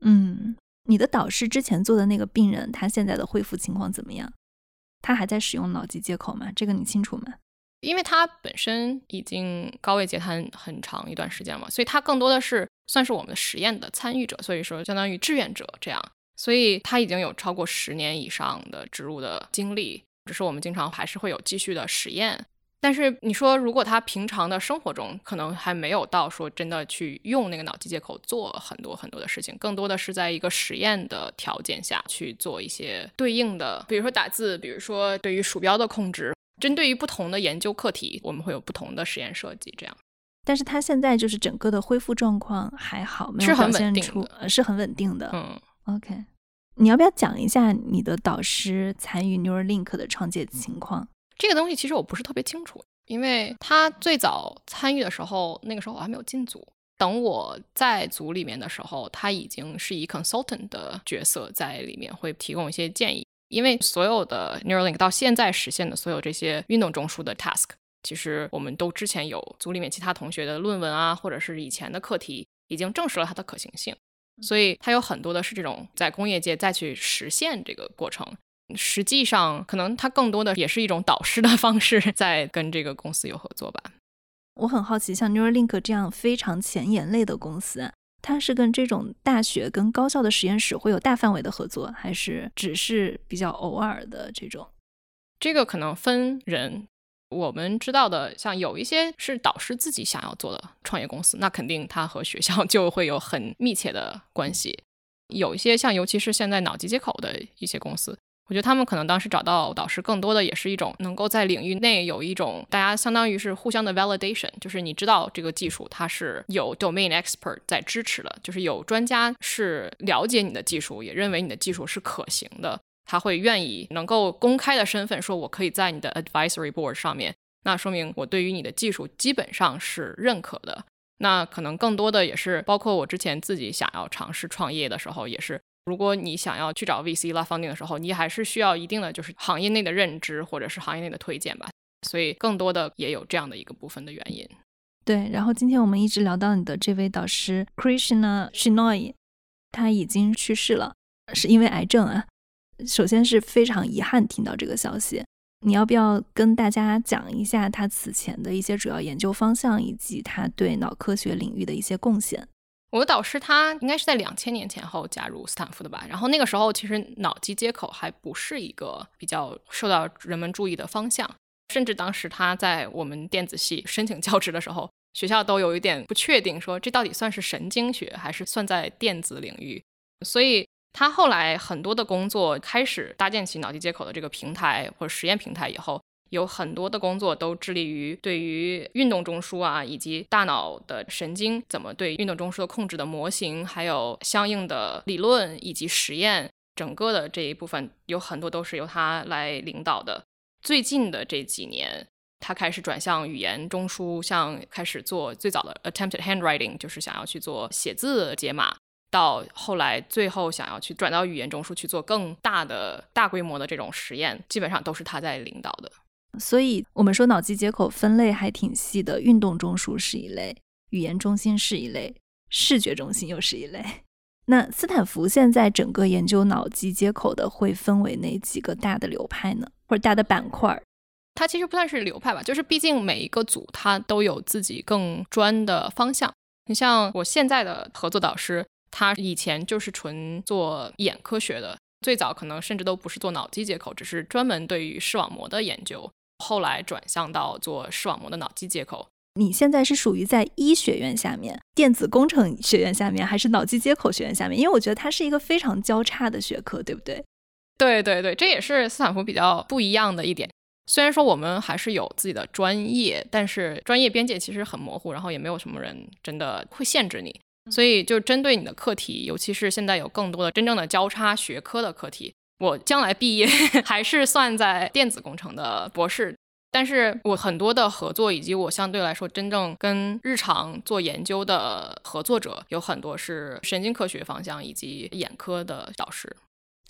Speaker 1: 嗯，你的导师之前做的那个病人，他现在的恢复情况怎么样？他还在使用脑机接口吗？这个你清楚吗？
Speaker 2: 因为他本身已经高位截瘫很长一段时间了，所以他更多的是算是我们的实验的参与者，所以说相当于志愿者这样，所以他已经有超过十年以上的植入的经历，只是我们经常还是会有继续的实验。但是你说，如果他平常的生活中可能还没有到说真的去用那个脑机接口做很多很多的事情，更多的是在一个实验的条件下去做一些对应的，比如说打字，比如说对于鼠标的控制，针对于不同的研究课题，我们会有不同的实验设计。这样，
Speaker 1: 但是他现在就是整个的恢复状况还好，没有
Speaker 2: 是很
Speaker 1: 表现
Speaker 2: 稳定
Speaker 1: 出呃是很稳定的。
Speaker 2: 嗯。
Speaker 1: OK，你要不要讲一下你的导师参与 Neuralink 的创建情况？
Speaker 2: 这个东西其实我不是特别清楚，因为他最早参与的时候，那个时候我还没有进组。等我在组里面的时候，他已经是以 consultant 的角色在里面，会提供一些建议。因为所有的 Neuralink 到现在实现的所有这些运动中枢的 task，其实我们都之前有组里面其他同学的论文啊，或者是以前的课题，已经证实了它的可行性。所以它有很多的是这种在工业界再去实现这个过程。实际上，可能它更多的也是一种导师的方式，在跟这个公司有合作吧。
Speaker 1: 我很好奇，像 Neuralink 这样非常前沿类的公司，它是跟这种大学跟高校的实验室会有大范围的合作，还是只是比较偶尔的这种？
Speaker 2: 这个可能分人。我们知道的，像有一些是导师自己想要做的创业公司，那肯定它和学校 [laughs] 就会有很密切的关系。有一些像，尤其是现在脑机接口的一些公司，我觉得他们可能当时找到导师，更多的也是一种能够在领域内有一种大家相当于是互相的 validation，就是你知道这个技术它是有 domain expert 在支持的，就是有专家是了解你的技术，也认为你的技术是可行的，他会愿意能够公开的身份说，我可以在你的 advisory board 上面，那说明我对于你的技术基本上是认可的。那可能更多的也是包括我之前自己想要尝试创业的时候，也是如果你想要去找 VC 拉 funding 的时候，你还是需要一定的就是行业内的认知或者是行业内的推荐吧。所以更多的也有这样的一个部分的原因。
Speaker 1: 对，然后今天我们一直聊到你的这位导师 Krishna Shinoy，他已经去世了，是因为癌症啊。首先是非常遗憾听到这个消息，你要不要跟大家讲一下他此前的一些主要研究方向，以及他对脑科学领域的一些贡献？
Speaker 2: 我的导师他应该是在两千年前后加入斯坦福的吧，然后那个时候其实脑机接口还不是一个比较受到人们注意的方向，甚至当时他在我们电子系申请教职的时候，学校都有一点不确定，说这到底算是神经学还是算在电子领域，所以他后来很多的工作开始搭建起脑机接口的这个平台或者实验平台以后。有很多的工作都致力于对于运动中枢啊，以及大脑的神经怎么对运动中枢的控制的模型，还有相应的理论以及实验，整个的这一部分有很多都是由他来领导的。最近的这几年，他开始转向语言中枢，像开始做最早的 attempted handwriting，就是想要去做写字解码。到后来，最后想要去转到语言中枢去做更大的、大规模的这种实验，基本上都是他在领导的。
Speaker 1: 所以我们说脑机接口分类还挺细的，运动中枢是一类，语言中心是一类，视觉中心又是一类。那斯坦福现在整个研究脑机接口的会分为哪几个大的流派呢？或者大的板块？
Speaker 2: 它其实不算是流派吧，就是毕竟每一个组它都有自己更专的方向。你像我现在的合作导师，他以前就是纯做眼科学的，最早可能甚至都不是做脑机接口，只是专门对于视网膜的研究。后来转向到做视网膜的脑机接口。
Speaker 1: 你现在是属于在医学院下面、电子工程学院下面，还是脑机接口学院下面？因为我觉得它是一个非常交叉的学科，对不对？
Speaker 2: 对对对，这也是斯坦福比较不一样的一点。虽然说我们还是有自己的专业，但是专业边界其实很模糊，然后也没有什么人真的会限制你。所以就针对你的课题，尤其是现在有更多的真正的交叉学科的课题。我将来毕业 [laughs] 还是算在电子工程的博士，但是我很多的合作以及我相对来说真正跟日常做研究的合作者有很多是神经科学方向以及眼科的导师。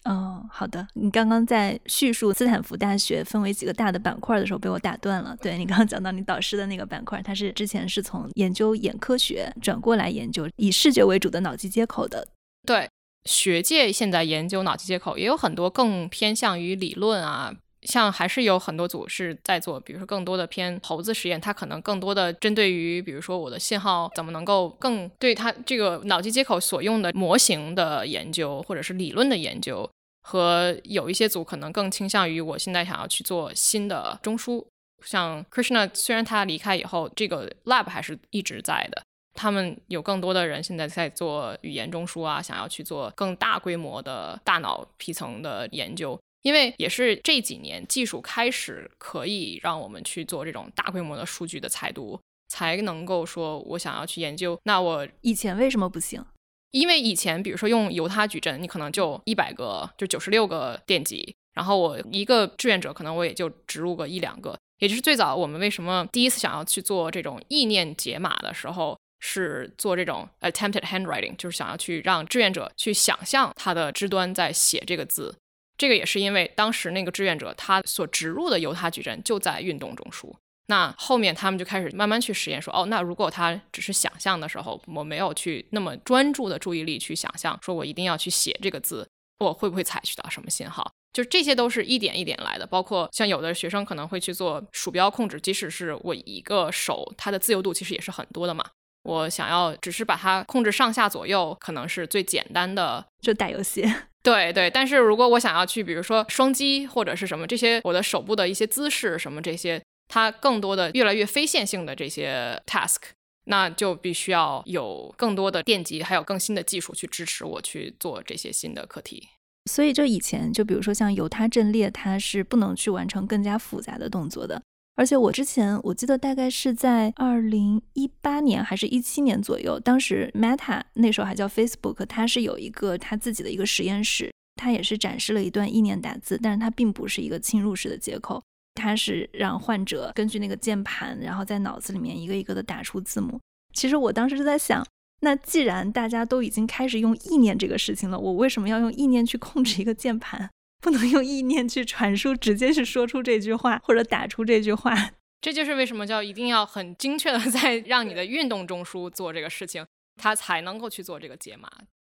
Speaker 1: 哦，好的。你刚刚在叙述斯坦福大学分为几个大的板块的时候被我打断了。对你刚刚讲到你导师的那个板块，他是之前是从研究眼科学转过来研究以视觉为主的脑机接口的。
Speaker 2: 对。学界现在研究脑机接口，也有很多更偏向于理论啊。像还是有很多组是在做，比如说更多的偏猴子实验，它可能更多的针对于，比如说我的信号怎么能够更对它这个脑机接口所用的模型的研究，或者是理论的研究，和有一些组可能更倾向于我现在想要去做新的中枢。像 Krishna 虽然他离开以后，这个 lab 还是一直在的，他们有更多的人现在在做语言中枢啊，想要去做更大规模的大脑皮层的研究。因为也是这几年技术开始可以让我们去做这种大规模的数据的采读，才能够说我想要去研究。那我
Speaker 1: 以前为什么不行？
Speaker 2: 因为以前比如说用犹他矩阵，你可能就一百个，就九十六个电极，然后我一个志愿者可能我也就植入个一两个。也就是最早我们为什么第一次想要去做这种意念解码的时候，是做这种 attempted handwriting，就是想要去让志愿者去想象他的肢端在写这个字。这个也是因为当时那个志愿者他所植入的犹他矩阵就在运动中枢，那后面他们就开始慢慢去实验，说哦，那如果他只是想象的时候，我没有去那么专注的注意力去想象，说我一定要去写这个字，我会不会采取到什么信号？就这些都是一点一点来的，包括像有的学生可能会去做鼠标控制，即使是我一个手，它的自由度其实也是很多的嘛。我想要只是把它控制上下左右，可能是最简单的，
Speaker 1: 就打游戏。
Speaker 2: 对对，但是如果我想要去，比如说双击或者是什么这些，我的手部的一些姿势什么这些，它更多的越来越非线性的这些 task，那就必须要有更多的电极，还有更新的技术去支持我去做这些新的课题。
Speaker 1: 所以就以前就比如说像犹他阵列，它是不能去完成更加复杂的动作的。而且我之前我记得大概是在二零一八年还是一七年左右，当时 Meta 那时候还叫 Facebook，它是有一个它自己的一个实验室，它也是展示了一段意念打字，但是它并不是一个侵入式的接口，它是让患者根据那个键盘，然后在脑子里面一个一个的打出字母。其实我当时就在想，那既然大家都已经开始用意念这个事情了，我为什么要用意念去控制一个键盘？不能用意念去传输，直接是说出这句话或者打出这句话。
Speaker 2: 这就是为什么叫一定要很精确的在 [laughs] 让你的运动中枢做这个事情，它才能够去做这个解码。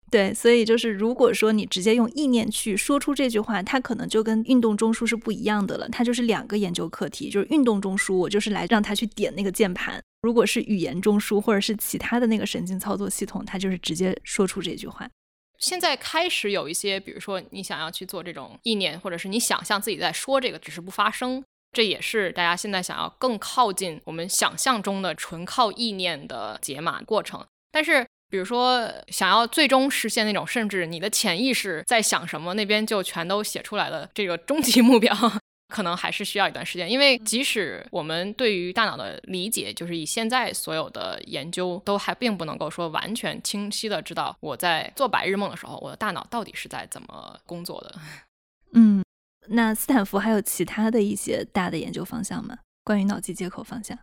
Speaker 1: 对，所以就是如果说你直接用意念去说出这句话，它可能就跟运动中枢是不一样的了。它就是两个研究课题，就是运动中枢，我就是来让它去点那个键盘；如果是语言中枢或者是其他的那个神经操作系统，它就是直接说出这句话。
Speaker 2: 现在开始有一些，比如说你想要去做这种意念，或者是你想象自己在说这个，只是不发声，这也是大家现在想要更靠近我们想象中的纯靠意念的解码过程。但是，比如说想要最终实现那种，甚至你的潜意识在想什么，那边就全都写出来了这个终极目标。可能还是需要一段时间，因为即使我们对于大脑的理解，就是以现在所有的研究，都还并不能够说完全清晰的知道我在做白日梦的时候，我的大脑到底是在怎么工作的。[laughs]
Speaker 1: 嗯，那斯坦福还有其他的一些大的研究方向吗？关于脑机接口方向，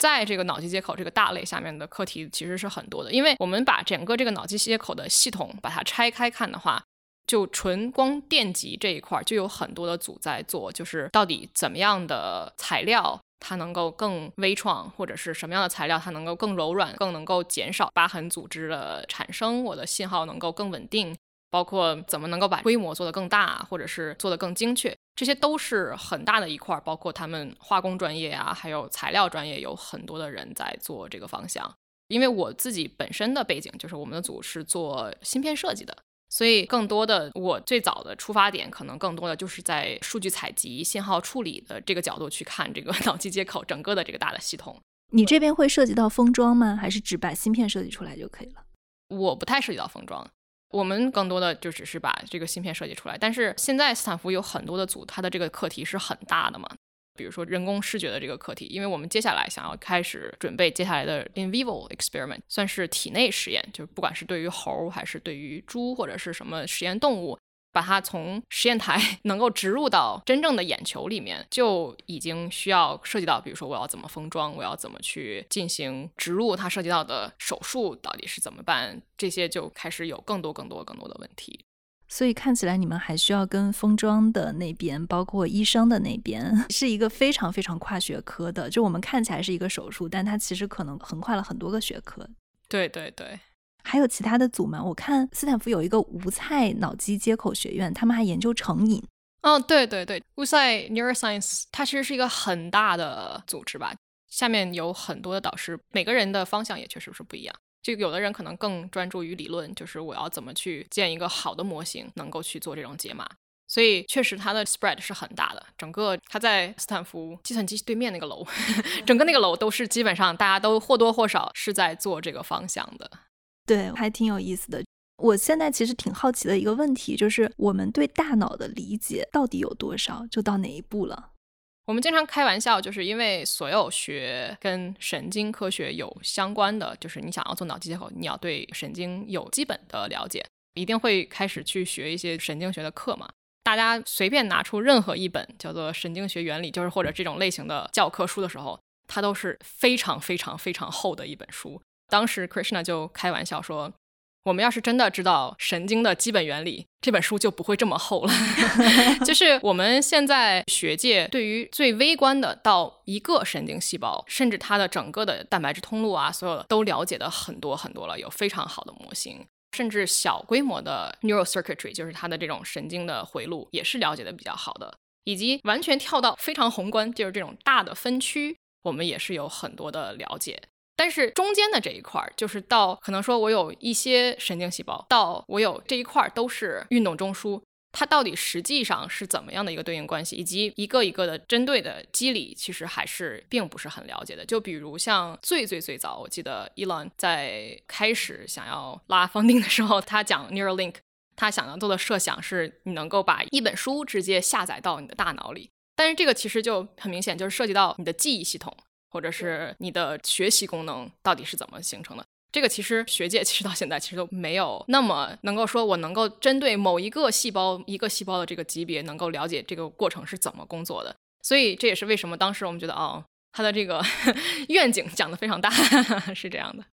Speaker 2: 在这个脑机接口这个大类下面的课题其实是很多的，因为我们把整个这个脑机接口的系统把它拆开看的话。就纯光电极这一块，就有很多的组在做，就是到底怎么样的材料它能够更微创，或者是什么样的材料它能够更柔软，更能够减少疤痕组织的产生，我的信号能够更稳定，包括怎么能够把规模做得更大，或者是做得更精确，这些都是很大的一块。包括他们化工专业啊，还有材料专业，有很多的人在做这个方向。因为我自己本身的背景就是我们的组是做芯片设计的。所以，更多的我最早的出发点，可能更多的就是在数据采集、信号处理的这个角度去看这个 [laughs] 脑机接口整个的这个大的系统。
Speaker 1: 你这边会涉及到封装吗？还是只把芯片设计出来就可以了？
Speaker 2: 我不太涉及到封装，我们更多的就只是把这个芯片设计出来。但是现在斯坦福有很多的组，它的这个课题是很大的嘛。比如说人工视觉的这个课题，因为我们接下来想要开始准备接下来的 in vivo experiment，算是体内实验，就是不管是对于猴还是对于猪或者是什么实验动物，把它从实验台 [laughs] 能够植入到真正的眼球里面，就已经需要涉及到，比如说我要怎么封装，我要怎么去进行植入，它涉及到的手术到底是怎么办，这些就开始有更多更多更多的问题。
Speaker 1: 所以看起来你们还需要跟封装的那边，包括医生的那边，[laughs] 是一个非常非常跨学科的。就我们看起来是一个手术，但它其实可能横跨了很多个学科。
Speaker 2: 对对对，
Speaker 1: 还有其他的组吗？我看斯坦福有一个无菜脑机接口学院，他们还研究成瘾。
Speaker 2: 嗯，对对对，乌塞 Neuroscience 它其实是一个很大的组织吧，下面有很多的导师，每个人的方向也确实是不一样。就有的人可能更专注于理论，就是我要怎么去建一个好的模型，能够去做这种解码。所以确实它的 spread 是很大的，整个它在斯坦福计算机对面那个楼，[laughs] 整个那个楼都是基本上大家都或多或少是在做这个方向的。
Speaker 1: 对，还挺有意思的。我现在其实挺好奇的一个问题，就是我们对大脑的理解到底有多少，就到哪一步了？
Speaker 2: 我们经常开玩笑，就是因为所有学跟神经科学有相关的，就是你想要做脑机接口，你要对神经有基本的了解，一定会开始去学一些神经学的课嘛。大家随便拿出任何一本叫做《神经学原理》，就是或者这种类型的教科书的时候，它都是非常非常非常厚的一本书。当时 Krishna 就开玩笑说。我们要是真的知道神经的基本原理，这本书就不会这么厚了。[laughs] 就是我们现在学界对于最微观的到一个神经细胞，甚至它的整个的蛋白质通路啊，所有的都了解的很多很多了，有非常好的模型。甚至小规模的 neural circuitry，就是它的这种神经的回路，也是了解的比较好的。以及完全跳到非常宏观，就是这种大的分区，我们也是有很多的了解。但是中间的这一块儿，就是到可能说我有一些神经细胞，到我有这一块儿都是运动中枢，它到底实际上是怎么样的一个对应关系，以及一个一个的针对的机理，其实还是并不是很了解的。就比如像最最最早，我记得 Elon 在开始想要拉方定的时候，他讲 Neuralink，他想要做的设想是你能够把一本书直接下载到你的大脑里，但是这个其实就很明显就是涉及到你的记忆系统。或者是你的学习功能到底是怎么形成的？这个其实学界 [laughs] 其实到现在其实都没有那么能够说我能够针对某一个细胞一个细胞的这个级别能够了解这个过程是怎么工作的。所以这也是为什么当时我们觉得哦，他的这个 [laughs] 愿景讲的非常大，[laughs] 是这样的。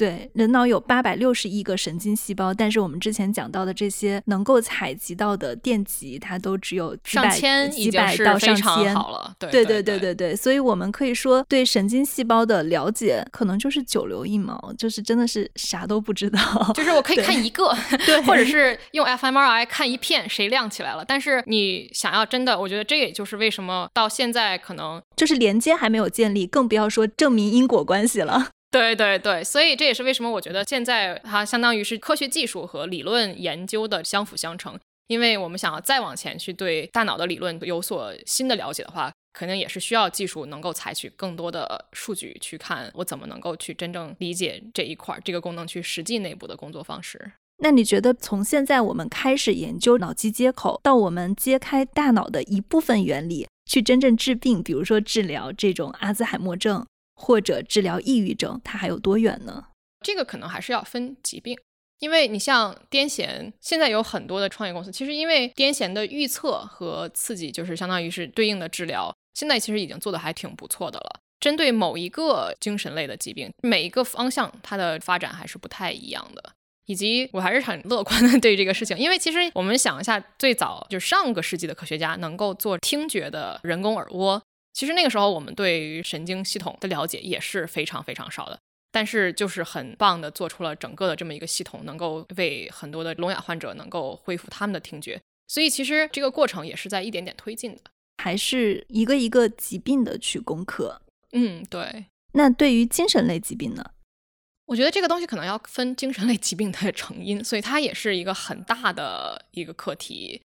Speaker 1: 对，人脑有八百六十亿个神经细胞，但是我们之前讲到的这些能够采集到的电极，它都只有
Speaker 2: 上千，
Speaker 1: 几百到上千。
Speaker 2: 好了，
Speaker 1: 对
Speaker 2: 对
Speaker 1: 对对对对，所以我们可以说对神经细胞的了解可能就是九牛一毛，就是真的是啥都不知道。
Speaker 2: 就是我可以看一个，[laughs]
Speaker 1: 对，
Speaker 2: 或者是用 fMRI 看一片谁亮起来了。但是你想要真的，我觉得这也就是为什么到现在可能
Speaker 1: 就是连接还没有建立，更不要说证明因果关系了。
Speaker 2: 对对对，所以这也是为什么我觉得现在它相当于是科学技术和理论研究的相辅相成。因为我们想要再往前去对大脑的理论有所新的了解的话，可能也是需要技术能够采取更多的数据去看我怎么能够去真正理解这一块这个功能去实际内部的工作方式。
Speaker 1: 那你觉得从现在我们开始研究脑机接口，到我们揭开大脑的一部分原理，去真正治病，比如说治疗这种阿兹海默症？或者治疗抑郁症，它还有多远呢？
Speaker 2: 这个可能还是要分疾病，因为你像癫痫，现在有很多的创业公司，其实因为癫痫的预测和刺激，就是相当于是对应的治疗，现在其实已经做的还挺不错的了。针对某一个精神类的疾病，每一个方向它的发展还是不太一样的。以及我还是很乐观的 [laughs] 对这个事情，因为其实我们想一下，最早就上个世纪的科学家能够做听觉的人工耳蜗。其实那个时候，我们对于神经系统的了解也是非常非常少的，但是就是很棒的做出了整个的这么一个系统，能够为很多的聋哑患者能够恢复他们的听觉。所以其实这个过程也是在一点点推进的，
Speaker 1: 还是一个一个疾病的去攻克。
Speaker 2: 嗯，对。
Speaker 1: 那对于精神类疾病呢？
Speaker 2: 我觉得这个东西可能要分精神类疾病的 [laughs] 成因，所以它也是一个很大的一个课题。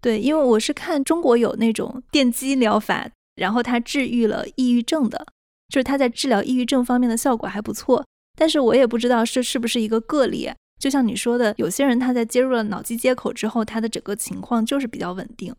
Speaker 1: 对，因为我是看中国有那种电击疗法。然后他治愈了抑郁症的，就是他在治疗抑郁症方面的效果还不错。但是我也不知道是是不是一个个例。就像你说的，有些人他在接入了脑机接口之后，他的整个情况就是比较稳定。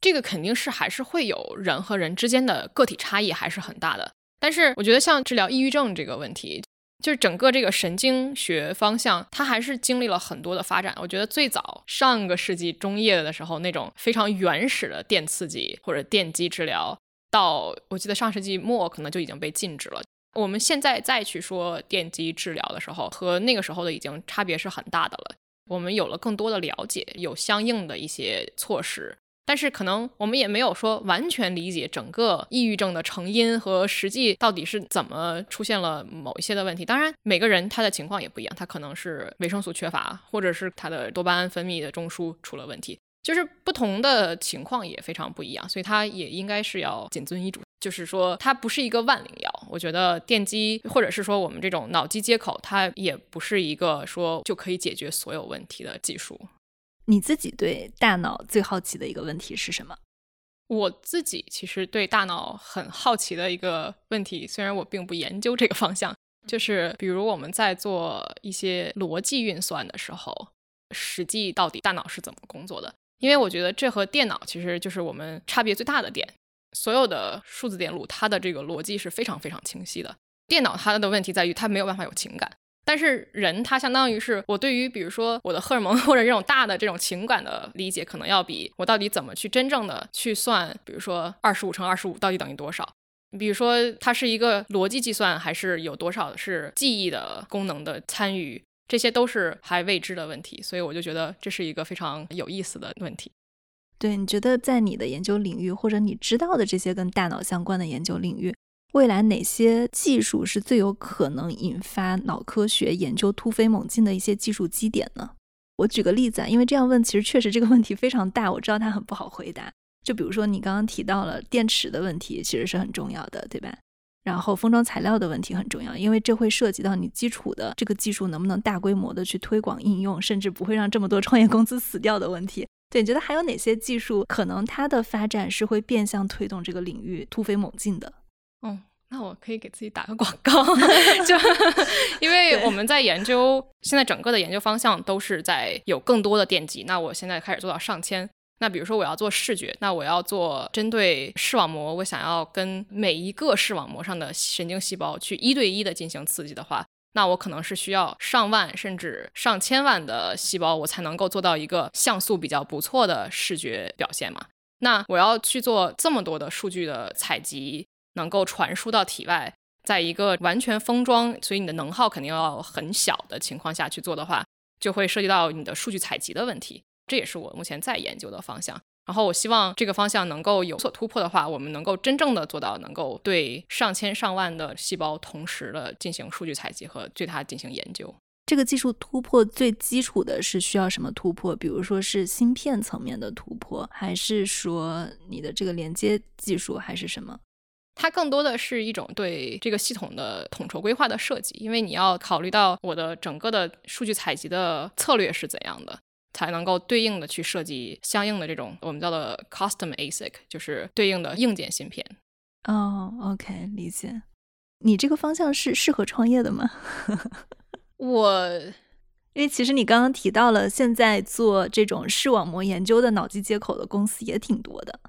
Speaker 2: 这个肯定是还是会有人和人之间的个体差异还是很大的。但是我觉得像治疗抑郁症这个问题。就是整个这个神经学方向，它还是经历了很多的发展。我觉得最早上个世纪中叶的时候，那种非常原始的电刺激或者电击治疗，到我记得上世纪末可能就已经被禁止了。我们现在再去说电击治疗的时候，和那个时候的已经差别是很大的了。我们有了更多的了解，有相应的一些措施，但是可能我们也没有说完全理解整个抑郁症的成因和实际到底是怎么出现了某一些的问题。当然，每个人他的情况也不一样，他可能是维生素缺乏，或者是他的多巴胺分泌的中枢出了问题，就是不同的情况也非常不一样，所以他也应该是要谨遵医嘱。就是说，它不是一个万灵药。我觉得电击或者是说我们这种脑机接口，它也不是一个说就可以解决所有问题的技术。
Speaker 1: 你自己对大脑最好奇的一个问题是什么？
Speaker 2: 我自己其实对大脑很好奇的一个问题，虽然我并不研究这个方向，就是比如我们在做一些逻辑运算的时候，实际到底大脑是怎么工作的？因为我觉得这和电脑其实就是我们差别最大的点。所有的数字电路，它的这个逻辑是非常非常清晰的。电脑它的问题在于它没有办法有情感。但是人他相当于是我对于比如说我的荷尔蒙 [laughs] 或者这种大的这种情感的理解，可能要比我到底怎么去真正的去算，比如说二十五乘二十五到底等于多少？比如说它是一个逻辑计算，还是有多少是记忆的功能的参与？这些都是还未知的问题，所以我就觉得这是一个非常有意思的问题。
Speaker 1: 对，你觉得在你的研究领域，或者你知道的这些跟大脑相关的研究领域？未来哪些技术是最有可能引发脑科学研究突飞猛进的一些技术基点呢？我举个例子啊，因为这样问其实确实这个问题非常大，我知道它很不好回答。就比如说你刚刚提到了电池的问题，其实是很重要的，对吧？然后封装材料的问题很重要，因为这会涉及到你基础的这个技术能不能大规模的去推广应用，甚至不会让这么多创业公司死掉的问题。对，你觉得还有哪些技术可能它的发展是会变相推动这个领域突飞猛进的？
Speaker 2: 嗯，那我可以给自己打个广告，[laughs] 就因为我们在研究，现在整个的研究方向都是在有更多的电极。那我现在开始做到上千。那比如说我要做视觉，那我要做针对视网膜，我想要跟每一个视网膜上的神经细胞去一对一的进行刺激的话，那我可能是需要上万甚至上千万的细胞，我才能够做到一个像素比较不错的视觉表现嘛。那我要去做这么多的数据的采集。能够传输到体外，在一个完全封装，所以你的能耗肯定要很小的情况下去做的话，就会涉及到你的数据采集的问题。这也是我目前在研究的方向。然后我希望这个方向能够有所突破的话，我们能够真正的做到能够对上千上万的细胞同时的进行数据采集和对它进行研究。
Speaker 1: 这个技术突破最基础的是需要什么突破？比如说是芯片层面的突破，还是说你的这个连接技术，还是什么？
Speaker 2: 它更多的是一种对这个系统的统筹规划的设计，因为你要考虑到我的整个的数据采集的策略是怎样的，才能够对应的去设计相应的这种我们叫做 custom ASIC，就是对应的硬件芯片。
Speaker 1: 哦，OK，理解。你这个方向是适合创业的吗？[laughs]
Speaker 2: 我，
Speaker 1: 因为其实你刚刚提到了，现在做这种视网膜研究的脑机接口的公司也挺多的。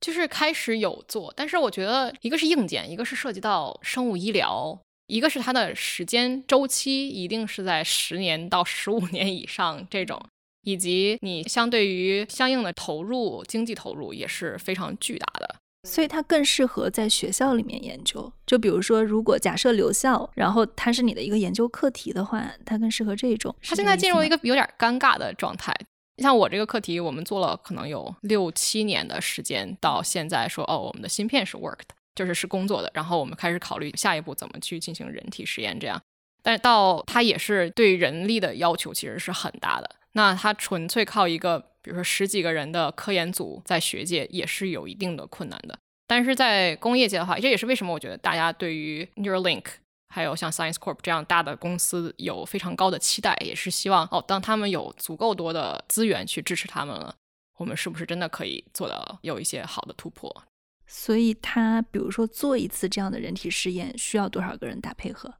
Speaker 2: 就是开始有做，但是我觉得一个是硬件，一个是涉及到生物医疗，一个是它的时间周期一定是在十年到十五年以上这种，以及你相对于相应的投入经济投入也是非常巨大的，
Speaker 1: 所以它更适合在学校里面研究。就比如说，如果假设留校，然后它是你的一个研究课题的话，它更适合这种。
Speaker 2: 它现在进入一个有点尴尬的状态。像我这个课题，我们做了可能有六七年的时间，到现在说哦，我们的芯片是 worked，就是是工作的。然后我们开始考虑下一步怎么去进行人体实验，这样。但到它也是对人力的要求其实是很大的。那它纯粹靠一个，比如说十几个人的科研组，在学界也是有一定的困难的。但是在工业界的话，这也是为什么我觉得大家对于 Neuralink。还有像 Science Corp 这样大的公司有非常高的期待，也是希望哦，当他们有足够多的资源去支持他们了，我们是不是真的可以做到有一些好的突破？
Speaker 1: 所以，他比如说做一次这样的人体试验，需要多少个人打配合？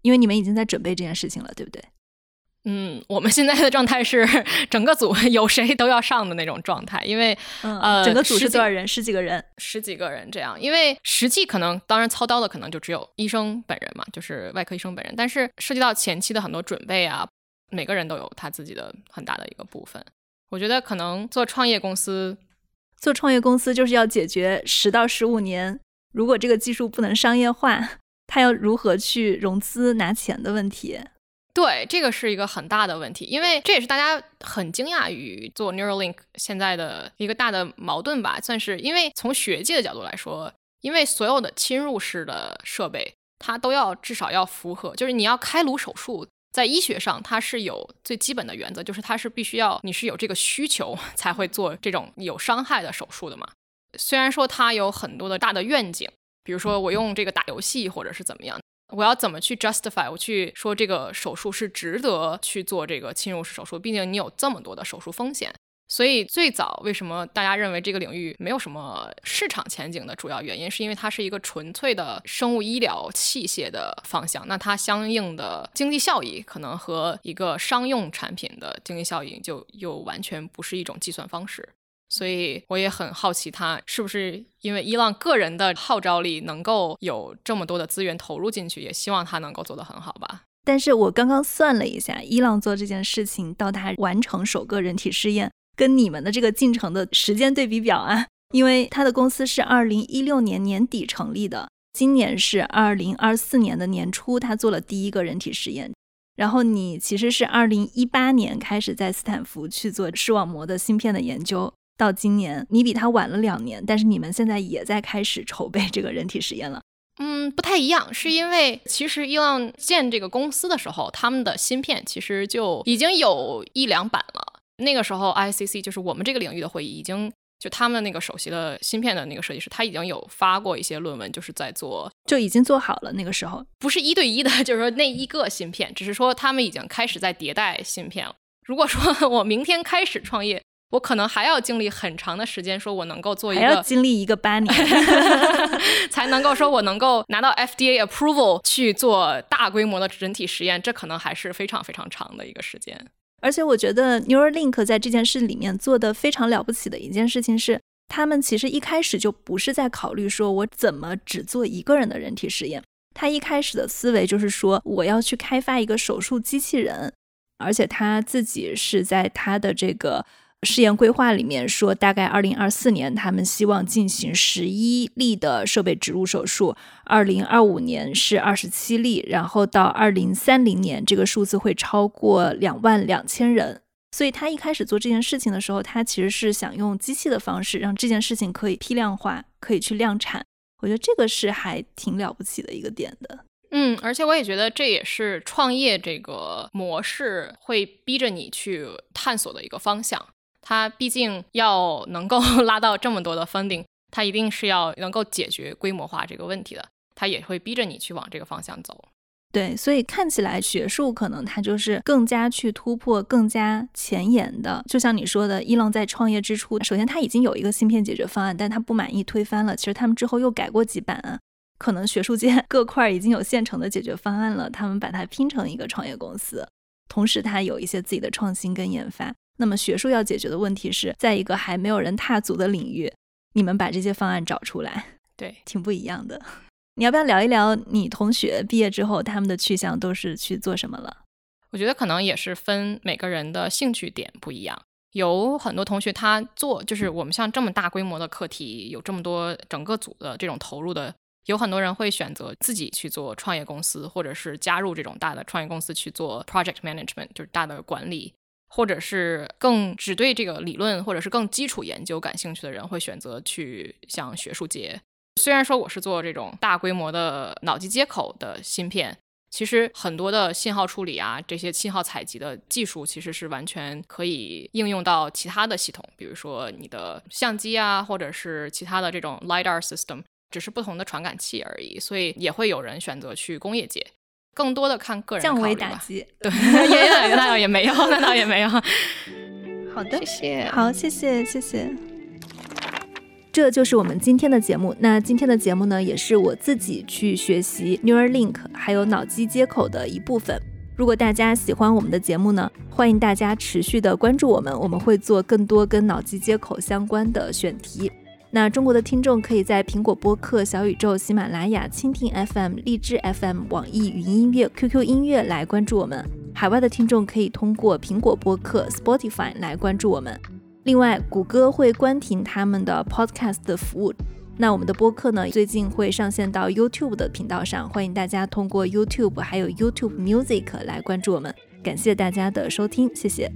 Speaker 1: 因为你们已经在准备这件事情了，对不对？
Speaker 2: 嗯，我们现在的状态是整个组有谁都要上的那种状态，因为呃，
Speaker 1: 整个组是多少人？十几个人，
Speaker 2: 十几个人这样。因为实际可能，当然操刀的可能就只有医生本人嘛，就是外科医生本人。但是涉及到前期的很多准备啊，每个人都有他自己的很大的一个部分。我觉得可能做创业公司，
Speaker 1: 做创业公司就是要解决十到十五年，如果这个技术不能商业化，他要如何去融资拿钱的问题。
Speaker 2: 对，这个是一个很大的问题，因为这也是大家很惊讶于做 Neuralink 现在的一个大的矛盾吧，算是因为从学界的角度来说，因为所有的侵入式的设备，它都要至少要符合，就是你要开颅手术，在医学上它是有最基本的原则，就是它是必须要你是有这个需求 [laughs] 才会做这种有伤害的手术的嘛。虽然说它有很多的大的愿景，比如说我用这个打游戏或者是怎么样。我要怎么去 justify？我去说这个手术是值得去做这个侵入式手术，毕竟你有这么多的手术风险。所以最早为什么大家认为这个领域没有什么市场前景的主要原因，是因为它是一个纯粹的生物医疗器械的方向，那它相应的经济效益可能和一个商用产品的经济效益就又完全不是一种计算方式。所以我也很好奇，他是不是因为伊朗个人的号召力能够有这么多的资源投入进去，也希望他能够做得很好吧。
Speaker 1: 但是我刚刚算了一下，伊朗做这件事情到他完成首个人体试验，跟你们的这个进程的时间对比表啊，因为他的公司是二零一六年年底成立的，今年是二零二四年的年初，他做了第一个人体实验。然后你其实是二零一八年开始在斯坦福去做视网膜的芯片的研究。到今年，你比他晚了两年，但是你们现在也在开始筹备这个人体实验了。
Speaker 2: 嗯，不太一样，是因为其实伊朗建这个公司的时候，他们的芯片其实就已经有一两版了。那个时候，ICC 就是我们这个领域的会议，已经就他们的那个首席的芯片的那个设计师，他已经有发过一些论文，就是在做，
Speaker 1: 就已经做好了。那个时候
Speaker 2: 不是一对一的，[laughs] 就是说那一个芯片，只是说他们已经开始在迭代芯片了。如果说我明天开始创业。我可能还要经历很长的时间，说我能够做一个，
Speaker 1: 还要经历一个八年，[laughs]
Speaker 2: 才能够说我能够拿到 FDA approval 去做大规模的人体实验，这可能还是非常非常长的一个时间。
Speaker 1: 而且我觉得 Neuralink 在这件事里面做的非常了不起的一件事情是，他们其实一开始就不是在考虑说我怎么只做一个人的人体实验，他一开始的思维就是说我要去开发一个手术机器人，而且他自己是在他的这个。试验规划里面说，大概二零二四年他们希望进行十一例的设备植入手术，二零二五年是二十七例，然后到二零三零年这个数字会超过两万两千人。所以他一开始做这件事情的时候，他其实是想用机器的方式让这件事情可以批量化，可以去量产。我觉得这个是还挺了不起的一个点的。
Speaker 2: 嗯，而且我也觉得这也是创业这个模式会逼着你去探索的一个方向。它毕竟要能够 [laughs] 拉到这么多的 funding，它一定是要能够解决规模化这个问题的。它也会逼着你去往这个方向走。
Speaker 1: 对，所以看起来学术可能它就是更加去突破、更加前沿的。就像你说的，伊朗在创业之初，首先他已经有一个芯片解决方案，但他不满意推翻了。其实他们之后又改过几版，可能学术界 [laughs] 各块已经有现成的解决方案了，他们把它拼成一个创业公司，同时它有一些自己的创新跟研发。那么学术要解决的问题是在一个还没有人踏足的领域，你们把这些方案找出来，
Speaker 2: 对，
Speaker 1: 挺不一样的。你要不要聊一聊你同学毕业之后他们的去向都是去做什么了？
Speaker 2: 我觉得可能也是分每个人的兴趣点不一样。有很多同学他做就是我们像这么大规模的课题，有这么多整个组的这种投入的，有很多人会选择自己去做创业公司，或者是加入这种大的创业公司去做 project management，就是大的管理。或者是更只对这个理论或者是更基础研究感兴趣的人，会选择去向学术界。虽然说我是做这种大规模的脑机接口的芯片，其实很多的信号处理啊，这些信号采集的技术，其实是完全可以应用到其他的系统，比如说你的相机啊，或者是其他的这种 lidar system，只是不同的传感器而已。所以也会有人选择去工业界。更多的看个人
Speaker 1: 降维打击，[laughs]
Speaker 2: 对，[laughs] 也那倒也没有，[laughs] 那倒也没有。
Speaker 1: 好的，
Speaker 2: 谢谢，
Speaker 1: 好，谢谢，谢谢。这就是我们今天的节目。那今天的节目呢，也是我自己去学习 Neuralink 还有脑机接口的一部分。如果大家喜欢我们的节目呢，欢迎大家持续的关注我们，我们会做更多跟脑机接口相关的选题。那中国的听众可以在苹果播客、小宇宙、喜马拉雅、蜻蜓 FM、荔枝 FM、网易云音乐、QQ 音乐来关注我们。海外的听众可以通过苹果播客、Spotify 来关注我们。另外，谷歌会关停他们的 Podcast 的服务，那我们的播客呢，最近会上线到 YouTube 的频道上，欢迎大家通过 YouTube 还有 YouTube Music 来关注我们。感谢大家的收听，谢谢。